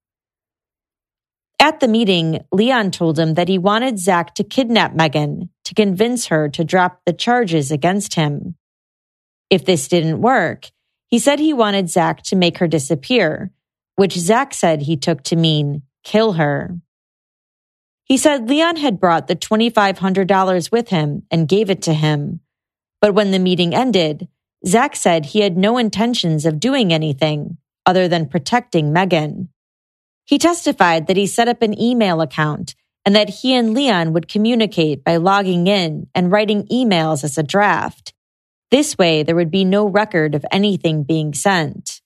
At the meeting, Leon told him that he wanted Zach to kidnap Megan to convince her to drop the charges against him. If this didn't work, he said he wanted Zach to make her disappear, which Zach said he took to mean kill her. He said Leon had brought the $2,500 with him and gave it to him. But when the meeting ended, Zach said he had no intentions of doing anything other than protecting Megan. He testified that he set up an email account and that he and Leon would communicate by logging in and writing emails as a draft. This way, there would be no record of anything being sent.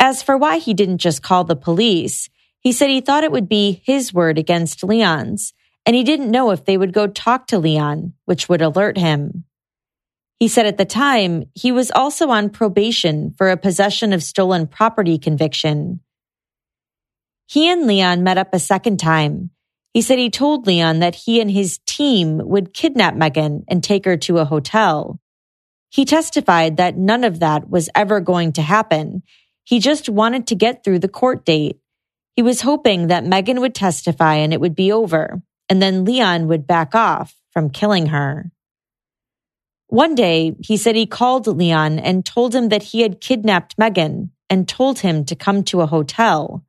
As for why he didn't just call the police, he said he thought it would be his word against Leon's, and he didn't know if they would go talk to Leon, which would alert him. He said at the time he was also on probation for a possession of stolen property conviction. He and Leon met up a second time. He said he told Leon that he and his team would kidnap Megan and take her to a hotel. He testified that none of that was ever going to happen. He just wanted to get through the court date. He was hoping that Megan would testify and it would be over, and then Leon would back off from killing her. One day, he said he called Leon and told him that he had kidnapped Megan and told him to come to a hotel.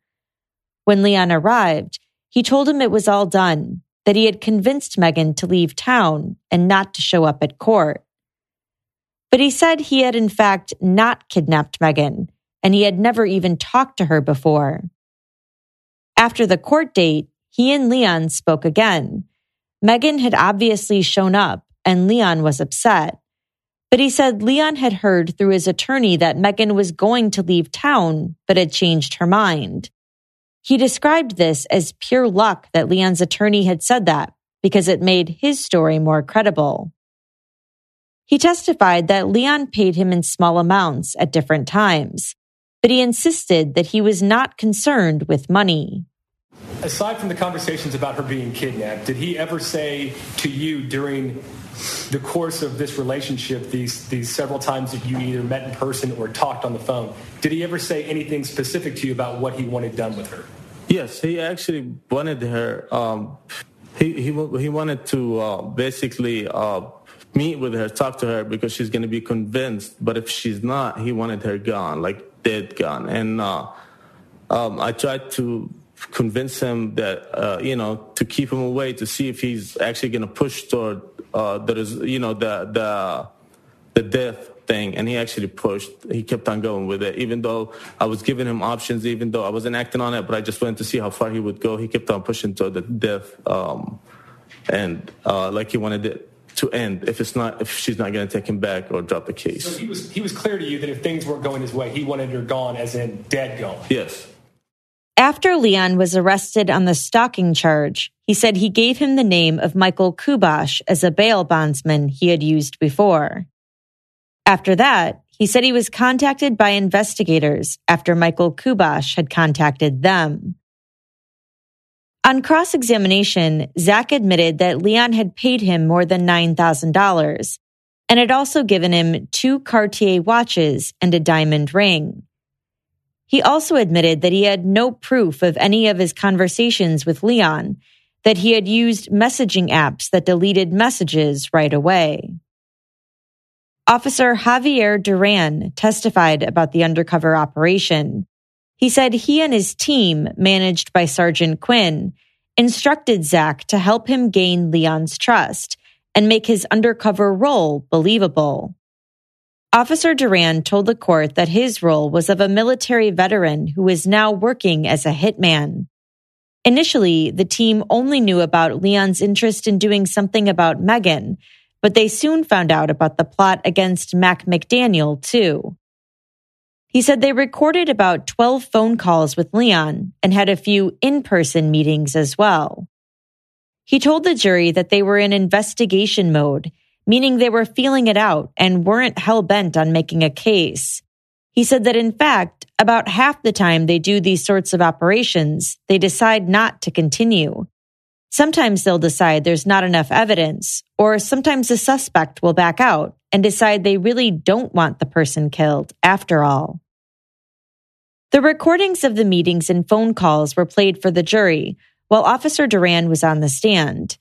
When Leon arrived, he told him it was all done, that he had convinced Megan to leave town and not to show up at court. But he said he had in fact not kidnapped Megan, and he had never even talked to her before. After the court date, he and Leon spoke again. Megan had obviously shown up, and Leon was upset. But he said Leon had heard through his attorney that Megan was going to leave town, but had changed her mind. He described this as pure luck that Leon's attorney had said that because it made his story more credible. He testified that Leon paid him in small amounts at different times, but he insisted that he was not concerned with money. Aside from the conversations about her being kidnapped, did he ever say to you during the course of this relationship, these these several times that you either met in person or talked on the phone, did he ever say anything specific to you about what he wanted done with her? Yes, he actually wanted her. Um, he he he wanted to uh, basically uh, meet with her, talk to her because she's going to be convinced. But if she's not, he wanted her gone, like dead gone. And uh, um, I tried to convince him that uh, you know to keep him away to see if he's actually going to push toward uh, is you know the the the death thing. And he actually pushed. He kept on going with it. Even though i was giving him options even though i wasn't acting on it but i just wanted to see how far he would go he kept on pushing toward the death um, and uh, like he wanted it to end. If it's not if she's not going to take him back or drop the case. So he was he was clear to you that if things weren't going his way he wanted her gone as in dead gone? Yes after Leon was arrested on the stalking charge, he said he gave him the name of Michael Kubosh as a bail bondsman he had used before. After that, he said he was contacted by investigators after Michael Kubosh had contacted them. On cross examination, Zach admitted that Leon had paid him more than $9,000 and had also given him two Cartier watches and a diamond ring. He also admitted that he had no proof of any of his conversations with Leon, that he had used messaging apps that deleted messages right away. Officer Javier Duran testified about the undercover operation. He said he and his team, managed by Sergeant Quinn, instructed Zach to help him gain Leon's trust and make his undercover role believable. Officer Duran told the court that his role was of a military veteran who is now working as a hitman. Initially, the team only knew about Leon's interest in doing something about Megan, but they soon found out about the plot against Mac McDaniel, too. He said they recorded about 12 phone calls with Leon and had a few in person meetings as well. He told the jury that they were in investigation mode meaning they were feeling it out and weren't hell bent on making a case. He said that in fact, about half the time they do these sorts of operations, they decide not to continue. Sometimes they'll decide there's not enough evidence, or sometimes the suspect will back out and decide they really don't want the person killed after all. The recordings of the meetings and phone calls were played for the jury while Officer Duran was on the stand.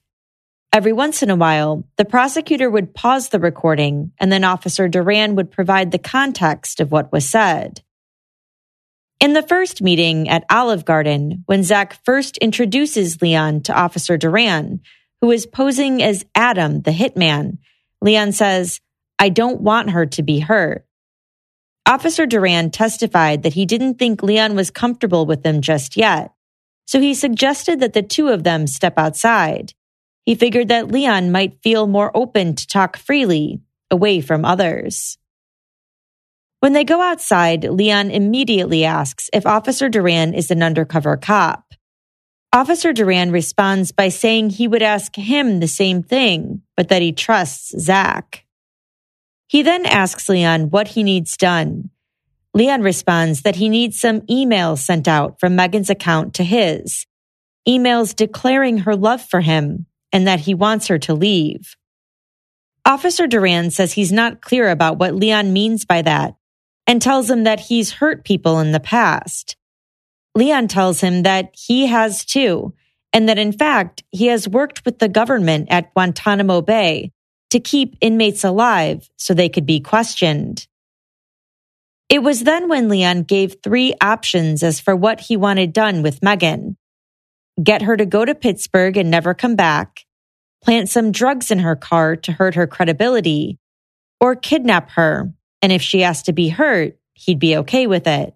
Every once in a while, the prosecutor would pause the recording and then Officer Duran would provide the context of what was said. In the first meeting at Olive Garden, when Zach first introduces Leon to Officer Duran, who is posing as Adam, the hitman, Leon says, I don't want her to be hurt. Officer Duran testified that he didn't think Leon was comfortable with them just yet, so he suggested that the two of them step outside. He figured that Leon might feel more open to talk freely, away from others. When they go outside, Leon immediately asks if Officer Duran is an undercover cop. Officer Duran responds by saying he would ask him the same thing, but that he trusts Zach. He then asks Leon what he needs done. Leon responds that he needs some emails sent out from Megan's account to his, emails declaring her love for him and that he wants her to leave. Officer Duran says he's not clear about what Leon means by that and tells him that he's hurt people in the past. Leon tells him that he has too, and that in fact, he has worked with the government at Guantanamo Bay to keep inmates alive so they could be questioned. It was then when Leon gave three options as for what he wanted done with Megan get her to go to Pittsburgh and never come back, plant some drugs in her car to hurt her credibility, or kidnap her. And if she has to be hurt, he'd be okay with it.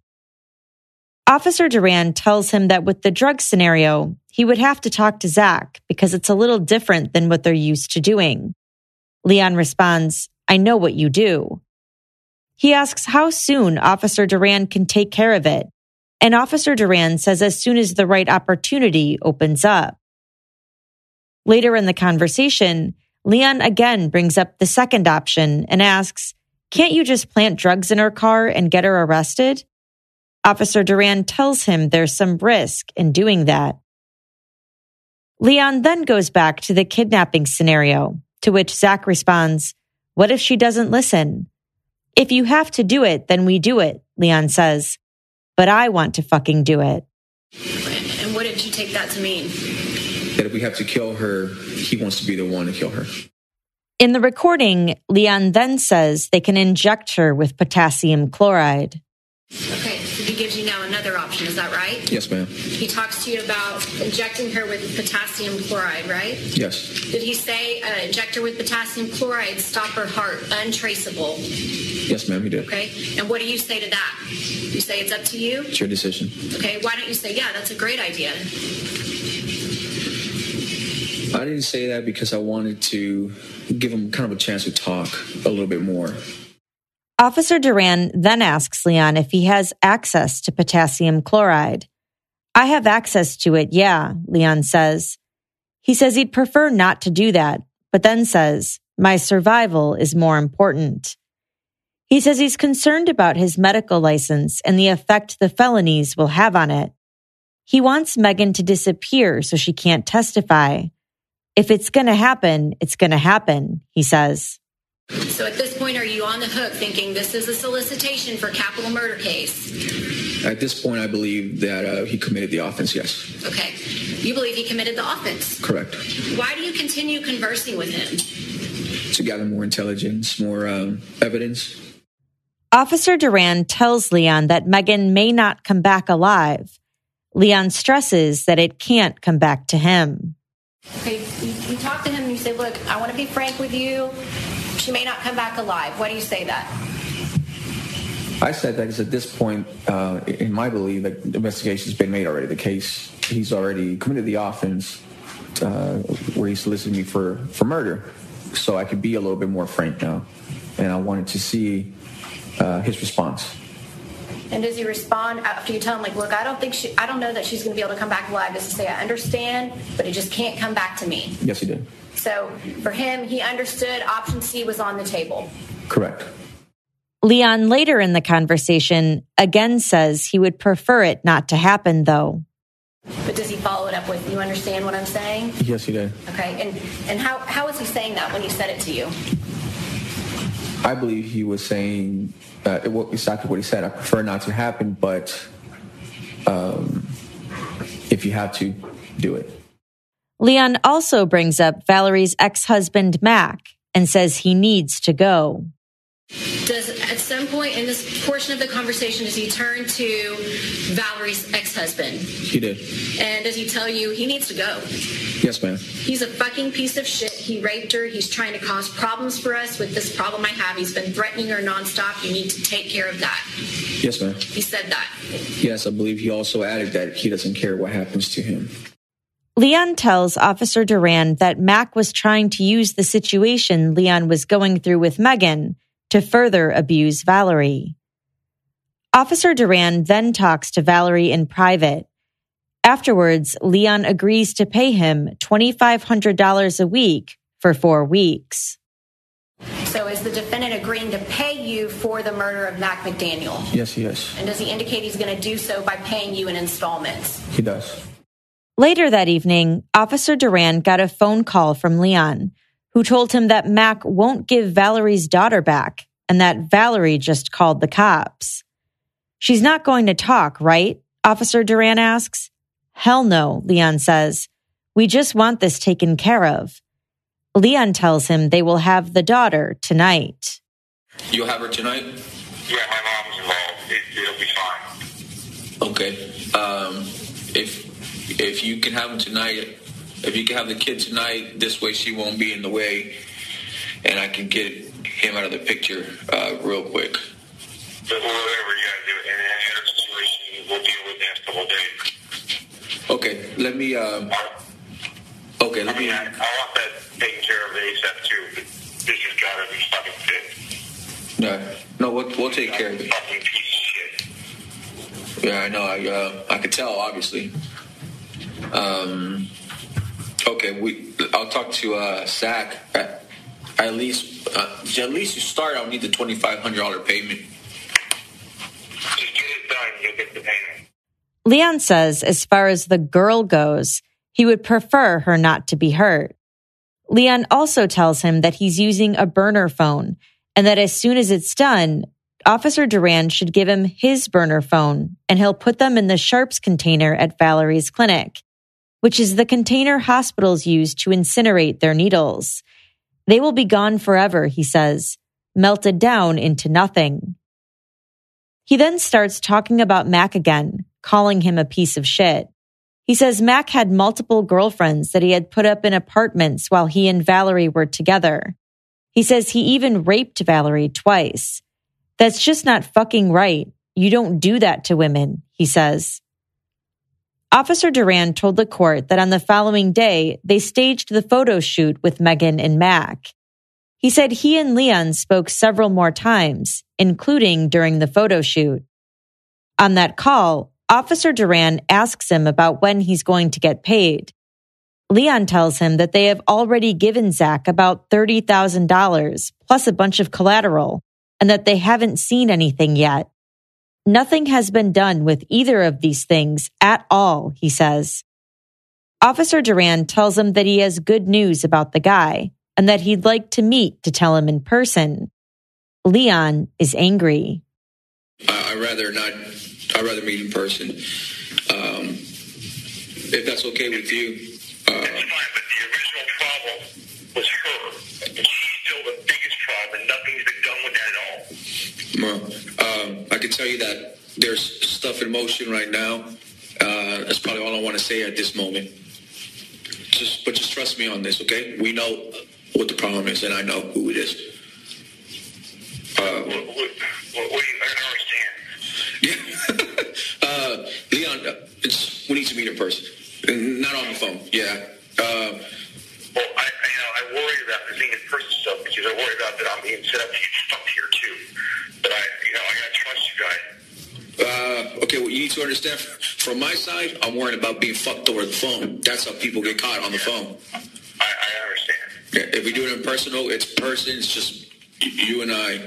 Officer Duran tells him that with the drug scenario, he would have to talk to Zach because it's a little different than what they're used to doing. Leon responds, I know what you do. He asks how soon Officer Duran can take care of it and Officer Duran says as soon as the right opportunity opens up. Later in the conversation, Leon again brings up the second option and asks, Can't you just plant drugs in her car and get her arrested? Officer Duran tells him there's some risk in doing that. Leon then goes back to the kidnapping scenario, To which Zach responds, What if she doesn't listen? If you have to do it, then we do it, Leon says. But I want to fucking do it. And what did you take that to mean? That if we have to kill her, he wants to be the one to kill her. In the recording, Leon then says they can inject her with potassium chloride. Okay, so he gives you now another option, is that right? Yes, ma'am. He talks to you about injecting her with potassium chloride, right? Yes. Did he say uh, inject her with potassium chloride, stop her heart, untraceable? Yes, ma'am, he did. Okay, and what do you say to that? You say it's up to you? It's your decision. Okay, why don't you say, yeah, that's a great idea? I didn't say that because I wanted to give him kind of a chance to talk a little bit more. Officer Duran then asks Leon if he has access to potassium chloride. I have access to it, yeah, Leon says. He says he'd prefer not to do that, but then says, my survival is more important. He says he's concerned about his medical license and the effect the felonies will have on it. He wants Megan to disappear so she can't testify. If it's going to happen, it's going to happen, he says. So at this point, are you on the hook thinking this is a solicitation for capital murder case? At this point, I believe that uh, he committed the offense, yes. Okay. You believe he committed the offense? Correct. Why do you continue conversing with him? To gather more intelligence, more um, evidence. Officer Duran tells Leon that Megan may not come back alive. Leon stresses that it can't come back to him. Okay, you, you talk to him and you say, look, I want to be frank with you. She may not come back alive. Why do you say that? I said that because at this point, uh, in my belief, the investigation's been made already. The case, he's already committed the offense uh, where he solicited me for, for murder. So I could be a little bit more frank now. And I wanted to see uh, his response. And does he respond after you tell him, like, look, I don't think she, I don't know that she's going to be able to come back alive? Does he say, I understand, but it just can't come back to me? Yes, he did. So for him, he understood option C was on the table. Correct. Leon later in the conversation again says he would prefer it not to happen, though. But does he follow it up with, you understand what I'm saying? Yes, he did. Okay, and, and how, how was he saying that when he said it to you? I believe he was saying uh, exactly what he said. I prefer not to happen, but um, if you have to, do it. Leon also brings up Valerie's ex husband, Mac, and says he needs to go. Does at some point in this portion of the conversation does he turn to Valerie's ex-husband? He did. And does he tell you he needs to go? Yes, ma'am. He's a fucking piece of shit. He raped her. He's trying to cause problems for us with this problem I have. He's been threatening her nonstop. You need to take care of that. Yes, ma'am. He said that. Yes, I believe he also added that he doesn't care what happens to him. Leon tells Officer Duran that Mac was trying to use the situation Leon was going through with Megan to further abuse Valerie. Officer Duran then talks to Valerie in private. Afterwards, Leon agrees to pay him $2,500 a week for four weeks. So is the defendant agreeing to pay you for the murder of Mac McDaniel? Yes, he is. And does he indicate he's going to do so by paying you in installments? He does. Later that evening, Officer Duran got a phone call from Leon who told him that Mac won't give Valerie's daughter back and that Valerie just called the cops. She's not going to talk, right? Officer Duran asks. Hell no, Leon says. We just want this taken care of. Leon tells him they will have the daughter tonight. You'll have her tonight? Yeah, my mom's involved. It, will be fine. Okay. Um, if if you can have them tonight, if you can have the kid tonight, this way she won't be in the way, and I can get him out of the picture uh, real quick. But whatever you gotta do, and any other situation, we'll deal with the next couple days. Okay, let me. Um, okay, let I mean, me. I, I want that taken care of ASAP too. But this has gotta be fucking fixed. No, no, we'll, we'll take care of it. Fucking piece of shit. Yeah, I know. I uh, I could tell, obviously. Um, okay, we. I'll talk to uh, Zach. At, at least, uh, at least you start. I'll need the twenty five hundred dollar payment. Just get it done. You'll get the payment. Leon says, as far as the girl goes, he would prefer her not to be hurt. Leon also tells him that he's using a burner phone and that as soon as it's done, Officer Duran should give him his burner phone and he'll put them in the Sharps container at Valerie's clinic, which is the container hospitals use to incinerate their needles. They will be gone forever, he says, melted down into nothing. He then starts talking about Mac again, calling him a piece of shit. He says Mac had multiple girlfriends that he had put up in apartments while he and Valerie were together. He says he even raped Valerie twice. That's just not fucking right. You don't do that to women, he says. Officer Duran told the court that on the following day, they staged the photo shoot with Megan and Mac. He said he and Leon spoke several more times, including during the photo shoot. On that call, Officer Duran asks him about when he's going to get paid. Leon tells him that they have already given Zach about $30,000 plus a bunch of collateral and that they haven't seen anything yet. Nothing has been done with either of these things at all, he says. Officer Duran tells him that he has good news about the guy and that he'd like to meet to tell him in person. Leon is angry. I'd rather not, I'd rather meet in person. Um, if that's okay with you. Uh, That's fine, but the original problem was her. She's still the biggest problem, and nothing's been done with that at all. Well, um, I can tell you that there's stuff in motion right now. Uh, that's probably all I want to say at this moment. Just, but just trust me on this, okay? We know what the problem is, and I know who it is. Uh, What, what, what, what do you, I don't understand. (laughs) uh, Leon, uh, it's, we need to meet in person, not on the phone. Yeah. Uh, Well, I, I, you know, about the being in person stuff because I worry about that I'm being set up to get fucked here too. But I, you know, I gotta trust you guys. Uh, okay, what you need to understand from my side, I'm worried about being fucked over the phone. That's how people get caught on the phone. I, I understand. Yeah, if we do it in personal, it's person. It's just you and I. Um,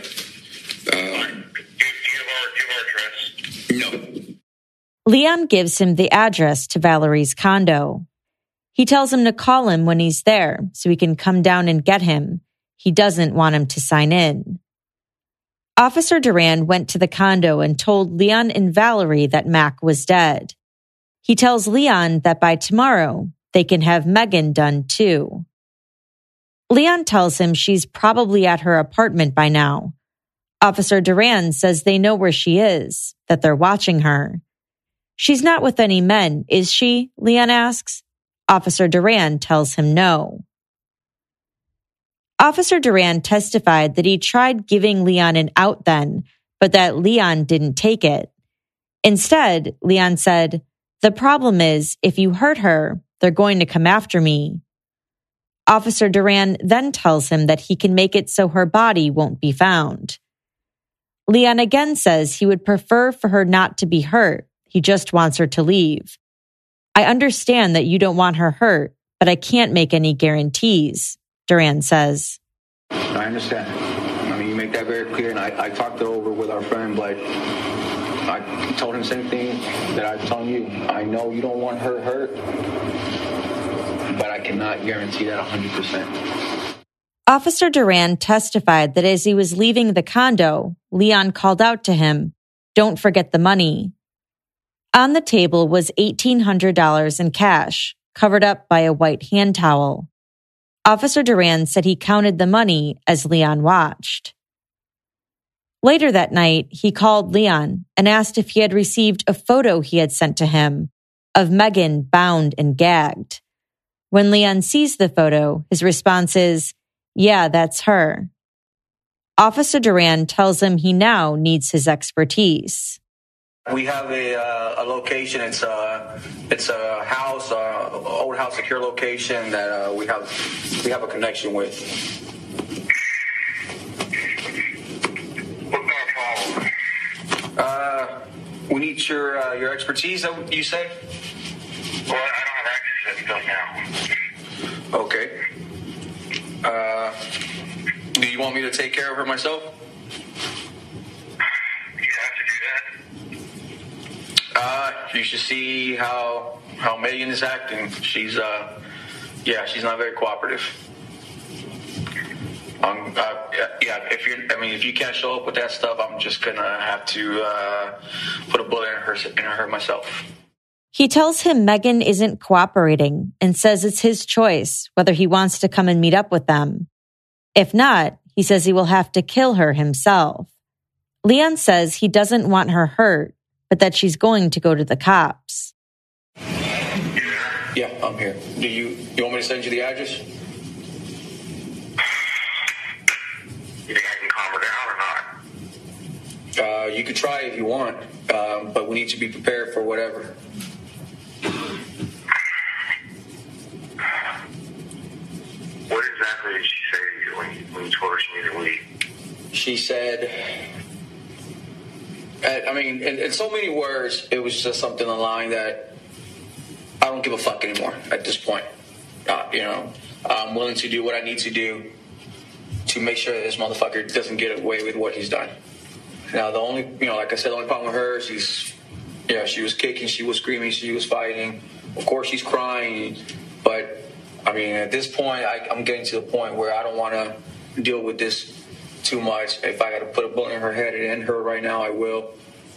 Do, do you have our, do you have our address? no. Leon gives him the address to Valerie's condo. He tells him to call him when he's there so he can come down and get him. He doesn't want him to sign in. Officer Duran went to the condo and told Leon and Valerie that Mac was dead. He tells Leon that by tomorrow they can have Megan done too. Leon tells him she's probably at her apartment by now. Officer Duran says they know where she is, that they're watching her. She's not with any men, is she? Leon asks. Officer Duran tells him no. Officer Duran testified that he tried giving Leon an out then, but that Leon didn't take it. Instead, Leon said, The problem is, if you hurt her, they're going to come after me. Officer Duran then tells him that he can make it so her body won't be found. Leon again says he would prefer for her not to be hurt. He just wants her to leave. I understand that you don't want her hurt, but I can't make any guarantees, Duran says. I understand. I mean, you make that very clear, and I, I talked it over with our friend, but I told him the same thing that I'm telling you. I know you don't want her hurt, but I cannot guarantee that 100%. Officer Duran testified that as he was leaving the condo, Leon called out to him, Don't forget the money. On the table was $1,800 in cash, covered up by a white hand towel. Officer Duran said he counted the money as Leon watched. Later that night, he called Leon and asked if he had received a photo he had sent to him of Megan bound and gagged. When Leon sees the photo, his response is, Yeah, that's her. Officer Duran tells him he now needs his expertise. We have a, uh, a location. It's a it's a house, uh, old house secure location that uh, we have we have a connection with. What kind of problem? Uh, we need your uh, your expertise. that You say? Well, I don't have access to stuff now. Okay. Uh, do you want me to take care of her myself? You have to do that. Uh, you should see how how Megan is acting. She's uh, yeah, she's not very cooperative. Um, uh, yeah, if you're, I mean, if you can't show up with that stuff, I'm just gonna have to uh, put a bullet in her in her myself. He tells him Megan isn't cooperating and says it's his choice whether he wants to come and meet up with them. If not, he says he will have to kill her himself. Leon says he doesn't want her hurt, but that she's going to go to the cops. Yeah, I'm here. Do you you want me to send you the address? You think I can calm her down or not? Uh, you could try if you want, um, but we need to be prepared for whatever. What exactly did she say to you when you, when you told her she needed to leave? She said, I mean, in, in so many words, it was just something along that I don't give a fuck anymore at this point. Uh, you know, I'm willing to do what I need to do to make sure that this motherfucker doesn't get away with what he's done. Now, the only, you know, like I said, the only problem with her, she's, yeah, she was kicking, she was screaming, she was fighting. Of course, she's crying, but I mean, at this point, I, I'm getting to the point where I don't want to deal with this too much. If I got to put a bullet in her head and end her right now, I will.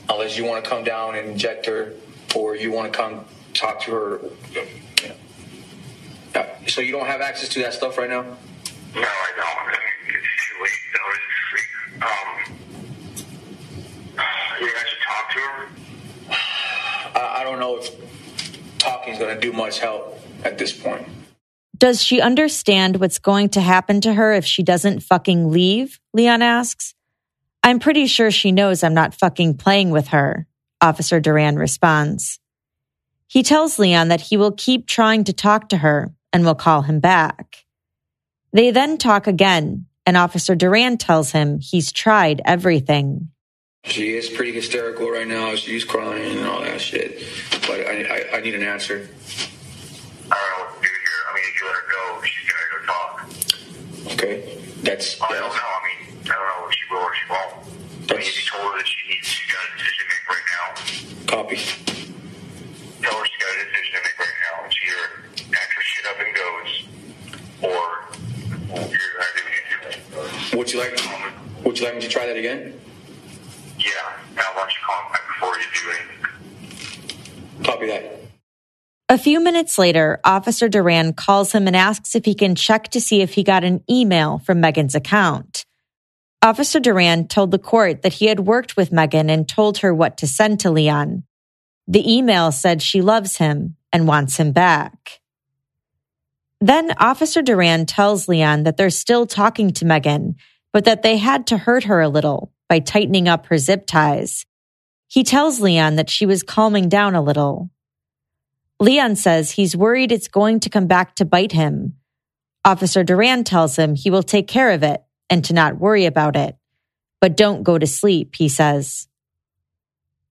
Unless you want to come down and inject her, or you want to come talk to her. You know. Uh, So you don't have access to that stuff right now? No, I don't. I mean, it's too late. though. It's sleep. Um, you think should talk to her? I, I don't know if talking is going to do much help at this point. Does she understand what's going to happen to her if she doesn't fucking leave? Leon asks. I'm pretty sure she knows I'm not fucking playing with her, Officer Duran responds. He tells Leon that he will keep trying to talk to her and will call him back. They then talk again, and Officer Duran tells him he's tried everything. She is pretty hysterical right now. She's crying and all that shit. But I, I, I need an answer. I you let her go, she's gonna go talk. Okay, that's. I don't know. I mean, I don't know if she will or she won't. I mean, if you told her that she needs, she's got a decision to make right now. Copy. Tell her she's got a decision to make right now. She either packs her shit up and goes, or you're gonna do what you do. Would you like? Would you like me to try that again? Yeah. Now, why don't you call me back before you do anything? Copy that. A few minutes later, Officer Duran calls him and asks if he can check to see if he got an email from Megan's account. Officer Duran told the court that he had worked with Megan and told her what to send to Leon. The email said she loves him and wants him back. Then Officer Duran tells Leon that they're still talking to Megan, but that they had to hurt her a little by tightening up her zip ties. He tells Leon that she was calming down a little. Leon says he's worried it's going to come back to bite him. Officer Duran tells him he will take care of it and to not worry about it. But don't go to sleep, he says.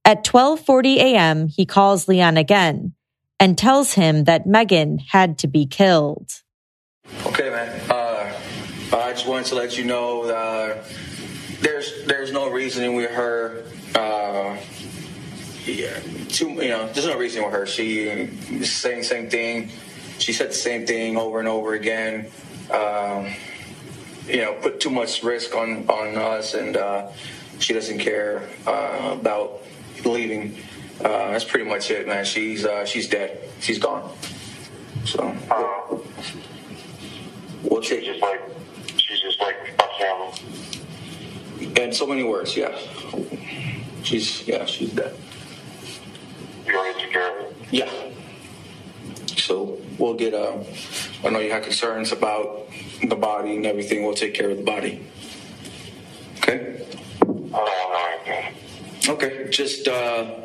At 12:40 a.m., he calls Leon again and tells him that Megan had to be killed. Okay, man. Uh, I just wanted to let you know uh, there's there's no reasoning with her. Uh, yeah, too, you know, there's no reason with her. She saying same thing. She said the same thing over and over again. Um, you know, put too much risk on on us, and uh, she doesn't care uh, about leaving. Uh, that's pretty much it, man. She's uh, she's dead. She's gone. So we'll take just like she's just like a family. in so many words. Yeah, she's yeah she's dead. You already took care of it. Yeah. So we'll get. Uh, I know you have concerns about the body and everything. We'll take care of the body. Okay. Okay. Just. Uh,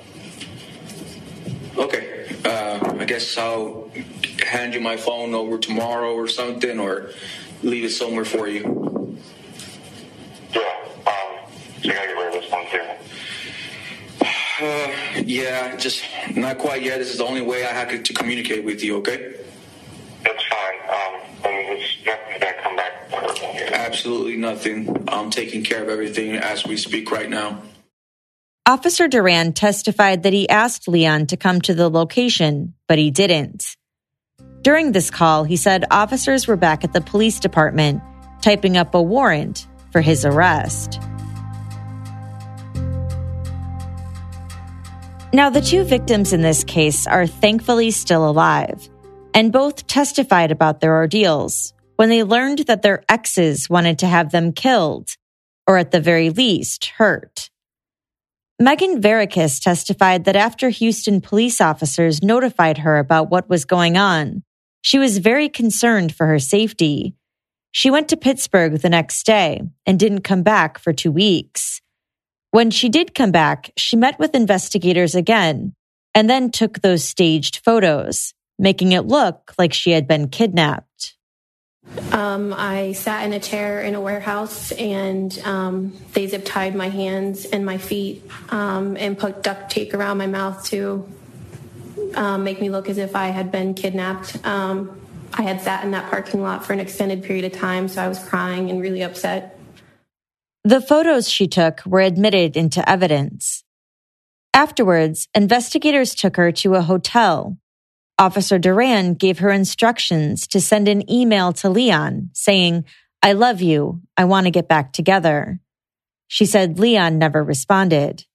okay. Uh, I guess I'll hand you my phone over tomorrow or something, or leave it somewhere for you. Yeah. Um. So you gotta get rid of this one too. Uh, (laughs) yeah, just not quite yet. This is the only way I have to communicate with you. Okay. That's fine. Um. I mean, it's nothing's gonna come back. Absolutely nothing. I'm taking care of everything as we speak right now. Officer Duran testified that he asked Leon to come to the location, but he didn't. During this call, he said officers were back at the police department typing up a warrant for his arrest. Now, the two victims in this case are thankfully still alive, and both testified about their ordeals when they learned that their exes wanted to have them killed, or at the very least, hurt. Megan Verikas testified that after Houston police officers notified her about what was going on, she was very concerned for her safety. She went to Pittsburgh the next day and didn't come back for two weeks. When she did come back, she met with investigators again and then took those staged photos, making it look like she had been kidnapped. Um, I sat in a chair in a warehouse and um, they zip tied my hands and my feet um, and put duct tape around my mouth to um, make me look as if I had been kidnapped. Um, I had sat in that parking lot for an extended period of time, so I was crying and really upset. The photos she took were admitted into evidence. Afterwards, investigators took her to a hotel. Officer Duran gave her instructions to send an email to Leon saying, I love you. I want to get back together. She said Leon never responded.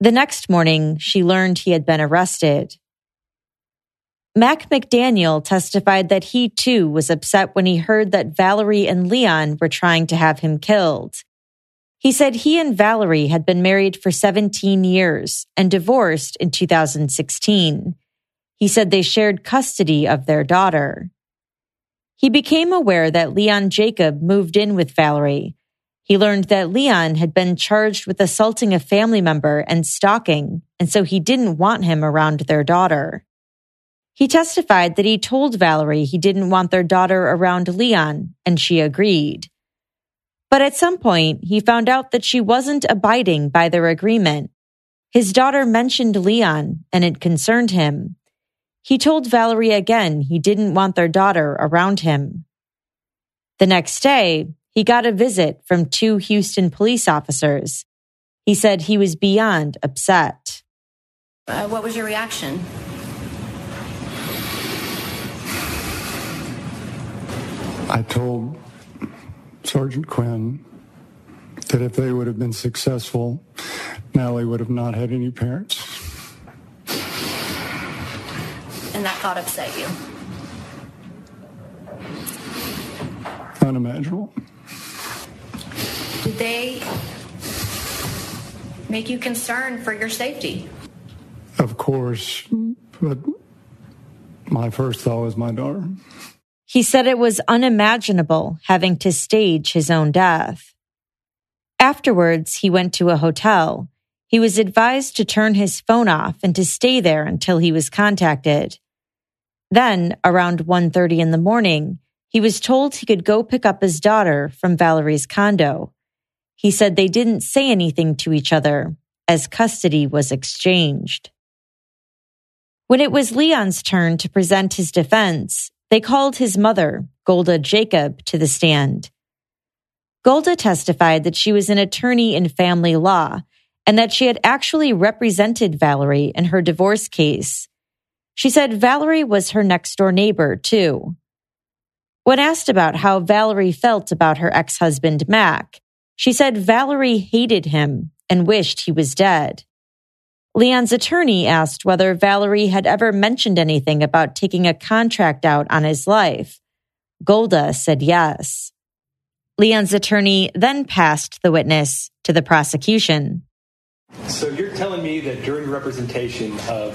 The next morning, she learned he had been arrested. Mac McDaniel testified that he too was upset when he heard that Valerie and Leon were trying to have him killed. He said he and Valerie had been married for 17 years and divorced in 2016. He said they shared custody of their daughter. He became aware that Leon Jacob moved in with Valerie. He learned that Leon had been charged with assaulting a family member and stalking, and so he didn't want him around their daughter. He testified that he told Valerie he didn't want their daughter around Leon, and she agreed. But at some point, he found out that she wasn't abiding by their agreement. His daughter mentioned Leon, and it concerned him. He told Valerie again he didn't want their daughter around him. The next day, he got a visit from two Houston police officers. He said he was beyond upset. Uh, what was your reaction? I told Sergeant Quinn that if they would have been successful, Natalie would have not had any parents. And that thought upset you? Unimaginable. Did they make you concerned for your safety? Of course, but my first thought was my daughter. He said it was unimaginable having to stage his own death. Afterwards, he went to a hotel. He was advised to turn his phone off and to stay there until he was contacted. Then, around 1:30 in the morning, he was told he could go pick up his daughter from Valerie's condo. He said they didn't say anything to each other as custody was exchanged. When it was Leon's turn to present his defense, they called his mother, Golda Jacob, to the stand. Golda testified that she was an attorney in family law and that she had actually represented Valerie in her divorce case. She said Valerie was her next door neighbor, too. When asked about how Valerie felt about her ex husband, Mac, she said Valerie hated him and wished he was dead. Leon's attorney asked whether Valerie had ever mentioned anything about taking a contract out on his life. Golda said yes. Leon's attorney then passed the witness to the prosecution. So you're telling me that during representation of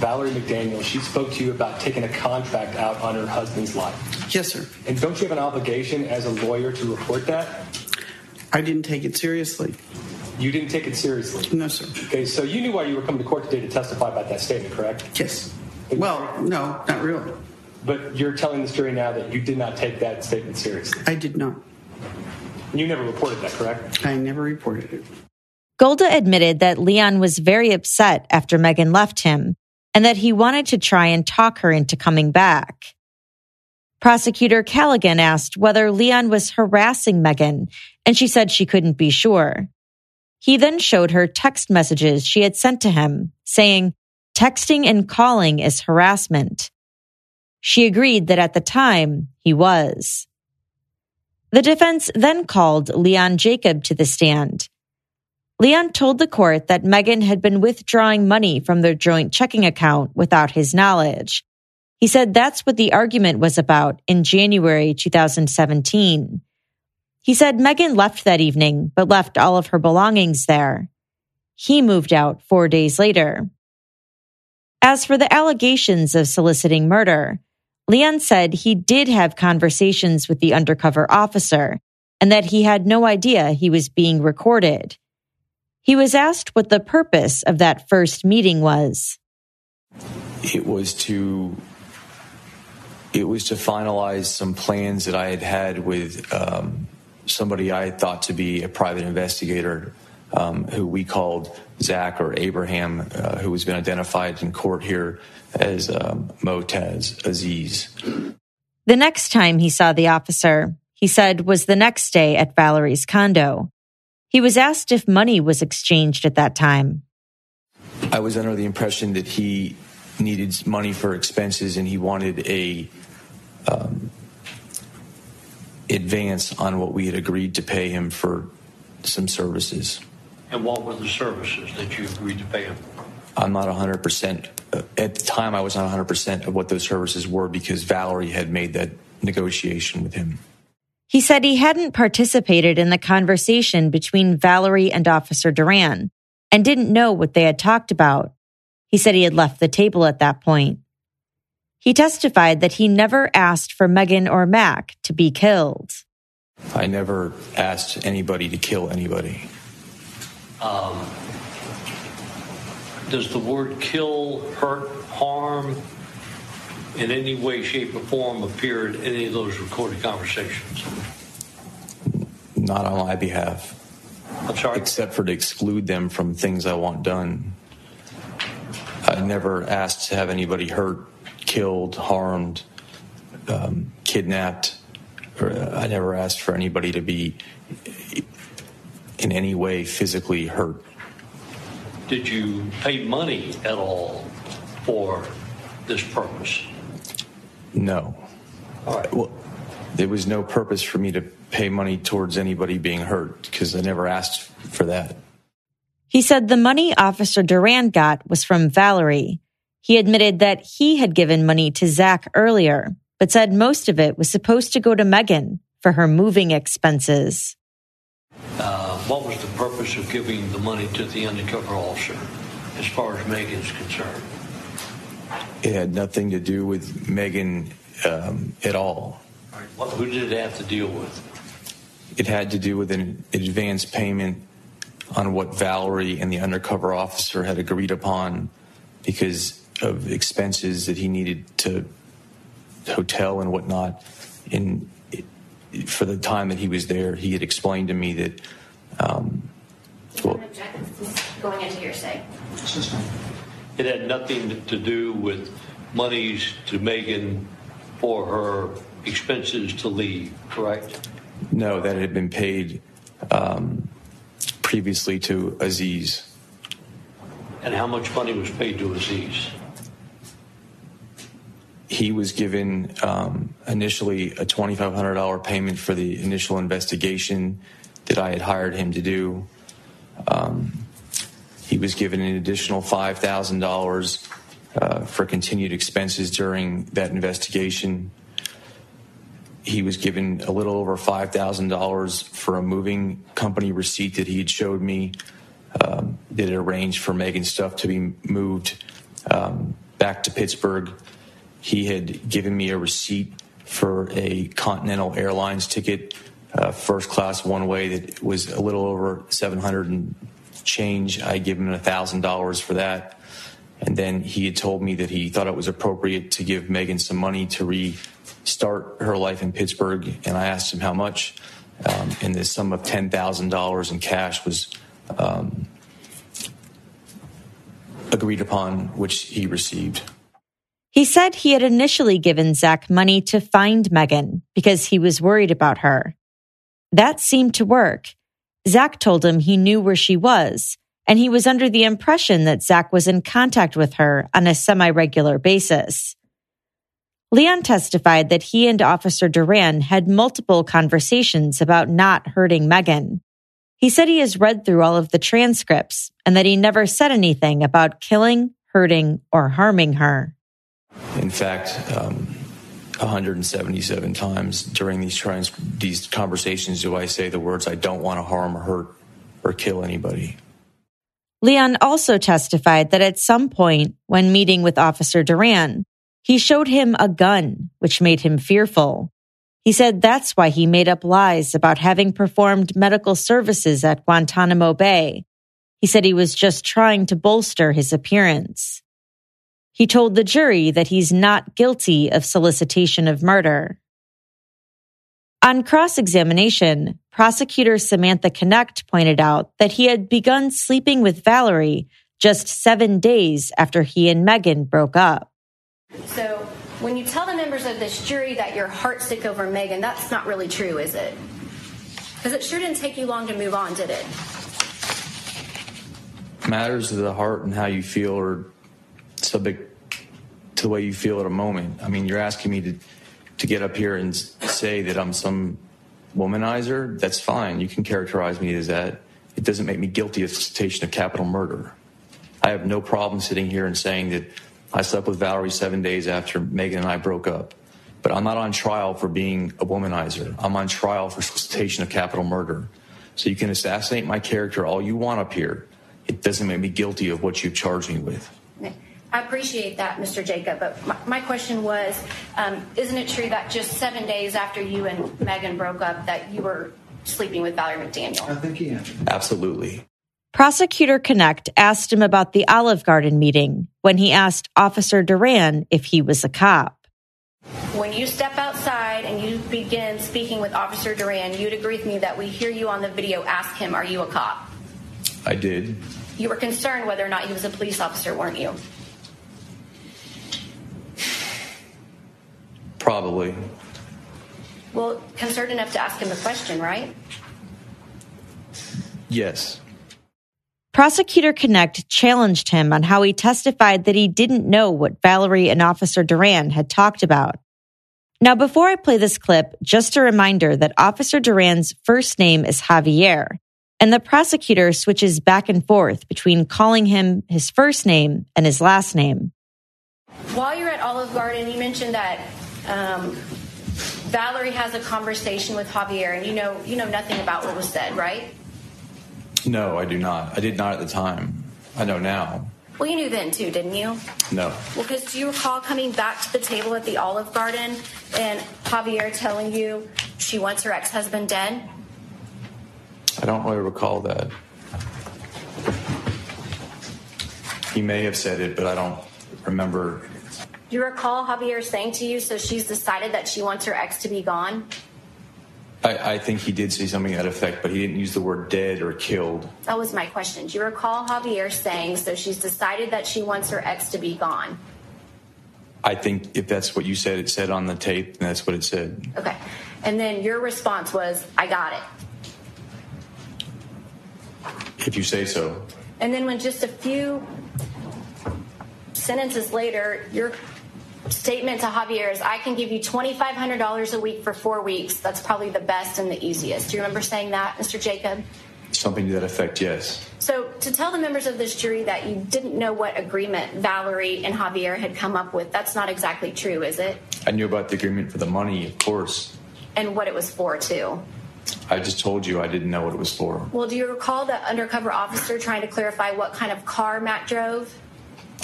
Valerie McDaniel, she spoke to you about taking a contract out on her husband's life? Yes, sir. And don't you have an obligation as a lawyer to report that? I didn't take it seriously. You didn't take it seriously? No, sir. Okay, so you knew why you were coming to court today to testify about that statement, correct? Yes. Well, no, not really. But you're telling this jury now that you did not take that statement seriously? I did not. You never reported that, correct? I never reported it. Golda admitted that Leon was very upset after Megan left him and that he wanted to try and talk her into coming back. Prosecutor Callaghan asked whether Leon was harassing Megan, and she said she couldn't be sure. He then showed her text messages she had sent to him, saying, Texting and calling is harassment. She agreed that at the time he was. The defense then called Leon Jacob to the stand. Leon told the court that Megan had been withdrawing money from their joint checking account without his knowledge. He said that's what the argument was about in January 2017. He said Megan left that evening, but left all of her belongings there. He moved out four days later. As for the allegations of soliciting murder, Leon said he did have conversations with the undercover officer and that he had no idea he was being recorded. He was asked what the purpose of that first meeting was. It was to it was to finalize some plans that I had had with um, somebody I thought to be a private investigator, um, who we called Zach or Abraham, uh, who has been identified in court here as um, Motaz Aziz. The next time he saw the officer, he said was the next day at Valerie's condo. He was asked if money was exchanged at that time. I was under the impression that he needed money for expenses and he wanted a um, advance on what we had agreed to pay him for some services. And what were the services that you agreed to pay him? I'm not 100%. uh, At the time, I was not 100% of what those services were because Valerie had made that negotiation with him. He said he hadn't participated in the conversation between Valerie and Officer Duran and didn't know what they had talked about. He said he had left the table at that point. He testified that he never asked for Megan or Mac to be killed. I never asked anybody to kill anybody. Um, does the word kill, hurt, harm in any way, shape, or form appear in any of those recorded conversations? Not on my behalf. I'm sorry? Except for to exclude them from things I want done. I never asked to have anybody hurt, killed, harmed, um, kidnapped. Uh, I never asked for anybody to be in any way physically hurt. Did you pay money at all for this purpose? No. All right. Well, there was no purpose for me to pay money towards anybody being hurt because I never asked for that. He said the money Officer Duran got was from Valerie. He admitted that he had given money to Zach earlier, but said most of it was supposed to go to Megan for her moving expenses. Uh, what was the purpose of giving the money to the undercover officer as far as Megan's concerned? It had nothing to do with Megan um, at all. All right. What, who did it have to deal with? It had to do with an advance payment on what Valerie and the undercover officer had agreed upon because of expenses that he needed to hotel and whatnot. In for the time that he was there, he had explained to me that. Um, well, Going into hearsay. It had nothing to do with monies to Megan for her expenses to leave, correct? no, that had been paid um, previously to Aziz. And how much money was paid to Aziz? He was given um, initially a $2,500 payment for the initial investigation that I had hired him to do. Um, he was given an additional $5,000 uh, for continued expenses during that investigation. He was given a little over $5,000 for a moving company receipt that he had showed me um, that had arranged for Megan's stuff to be moved um, back to Pittsburgh. He had given me a receipt for a Continental Airlines ticket, uh, first class one way that was a little over 700 and change. I gave him $1,000 for that. And then he had told me that he thought it was appropriate to give Megan some money to restart her life in Pittsburgh. And I asked him how much. Um, and the sum of $10,000 in cash was um, agreed upon, which he received. He said he had initially given Zach money to find Megan because he was worried about her. That seemed to work. Zach told him he knew where she was, and he was under the impression that Zach was in contact with her on a semi regular basis. Leon testified that he and Officer Duran had multiple conversations about not hurting Megan. He said he has read through all of the transcripts and that he never said anything about killing, hurting, or harming her. In fact, um, 177 times during these trans- these conversations do I say the words "I don't want to harm or hurt or kill anybody." Leon also testified that at some point, when meeting with Officer Duran, he showed him a gun, which made him fearful. He said that's why he made up lies about having performed medical services at Guantanamo Bay. He said he was just trying to bolster his appearance. He told the jury that he's not guilty of solicitation of murder. On cross examination, prosecutor Samantha Knecht pointed out that he had begun sleeping with Valerie just seven days after he and Megan broke up. So, when you tell the members of this jury that you're heartsick over Megan, that's not really true, is it? Because it sure didn't take you long to move on, did it? Matters of the heart and how you feel are subject to the way you feel at a moment. I mean, you're asking me to to get up here and say that I'm some womanizer. That's fine. You can characterize me as that. It doesn't make me guilty of solicitation of capital murder. I have no problem sitting here and saying that I slept with Valerie seven days after Megan and I broke up. But I'm not on trial for being a womanizer. I'm on trial for solicitation of capital murder. So you can assassinate my character all you want up here. It doesn't make me guilty of what you've charged me with. I appreciate that, Mr. Jacob. But my, my question was, um, isn't it true that just seven days after you and Megan broke up, that you were sleeping with Valerie McDaniel? I think he answered. Absolutely. Prosecutor Knecht asked him about the Olive Garden meeting when he asked Officer Duran if he was a cop. When you step outside and you begin speaking with Officer Duran, you'd agree with me that we hear you on the video ask him, Are you a cop? I did. You were concerned whether or not he was a police officer, weren't you? Probably. Well, concerned enough to ask him the question, right? Yes. Prosecutor Knecht challenged him on how he testified that he didn't know what Valerie and Officer Duran had talked about. Now, before I play this clip, just a reminder that Officer Duran's first name is Javier, and the prosecutor switches back and forth between calling him his first name and his last name. While you're at Olive Garden, you mentioned that um, Valerie has a conversation with Javier, and you know you know nothing about what was said, right? No, I do not. I did not at the time. I know now. Well, you knew then too, didn't you? No. Well, because do you recall coming back to the table at the Olive Garden and Javier telling you she wants her ex-husband dead? I don't really recall that. He may have said it, but I don't remember. Do you recall Javier saying to you, so she's decided that she wants her ex to be gone? I, I think he did say something to that effect, but he didn't use the word dead or killed. That was my question. Do you recall Javier saying, so she's decided that she wants her ex to be gone? I think if that's what you said, it said on the tape, and that's what it said. Okay. And then your response was, I got it. If you say so. And then when just a few sentences later, your statement to Javier is, I can give you $2,500 a week for four weeks. That's probably the best and the easiest. Do you remember saying that, Mr. Jacob? Something to that effect, yes. So, to tell the members of this jury that you didn't know what agreement Valerie and Javier had come up with, that's not exactly true, is it? I knew about the agreement for the money, of course. And what it was for, too. I just told you I didn't know what it was for. Well, do you recall the undercover officer trying to clarify what kind of car Matt drove?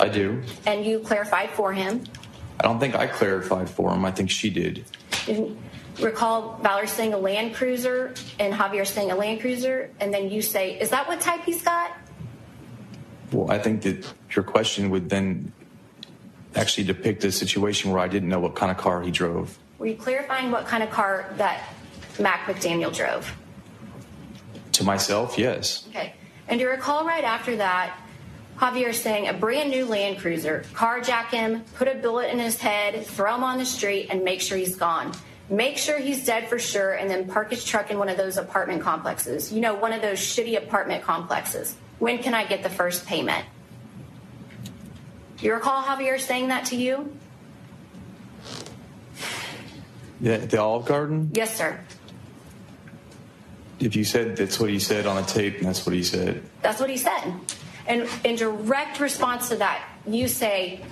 I do. And you clarified for him? I don't think I clarified for him. I think she did. Didn't recall Valerie saying a Land Cruiser and Javier saying a Land Cruiser, and then you say, "Is that what type he's got?" Well, I think that your question would then actually depict a situation where I didn't know what kind of car he drove. Were you clarifying what kind of car that Mac McDaniel drove? To myself, yes. Okay. And do you recall right after that, Javier saying a brand new Land Cruiser, carjack him, put a bullet in his head, throw him on the street, and make sure he's gone. Make sure he's dead for sure, and then park his truck in one of those apartment complexes. You know, one of those shitty apartment complexes. When can I get the first payment? Do you recall Javier saying that to you? The, the Olive Garden? Yes, sir. If you said that's what he said on the tape, that's what he said. That's what he said. And in direct response to that, you say,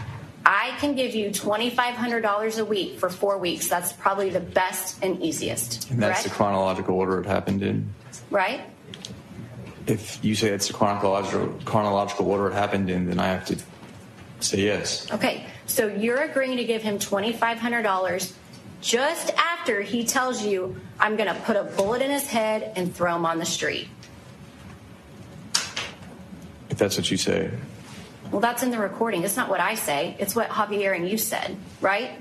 I can give you $2,500 a week for four weeks. That's probably the best and easiest. And that's correct? the chronological order it happened in. right? If you say it's the chronological chronological order it happened in, then I have to say yes. Okay, so you're agreeing to give him $2,500 just after he tells you, I'm going to put a bullet in his head and throw him on the street. If that's what you say. Well, that's in the recording. It's not what I say, it's what Javier and you said, right?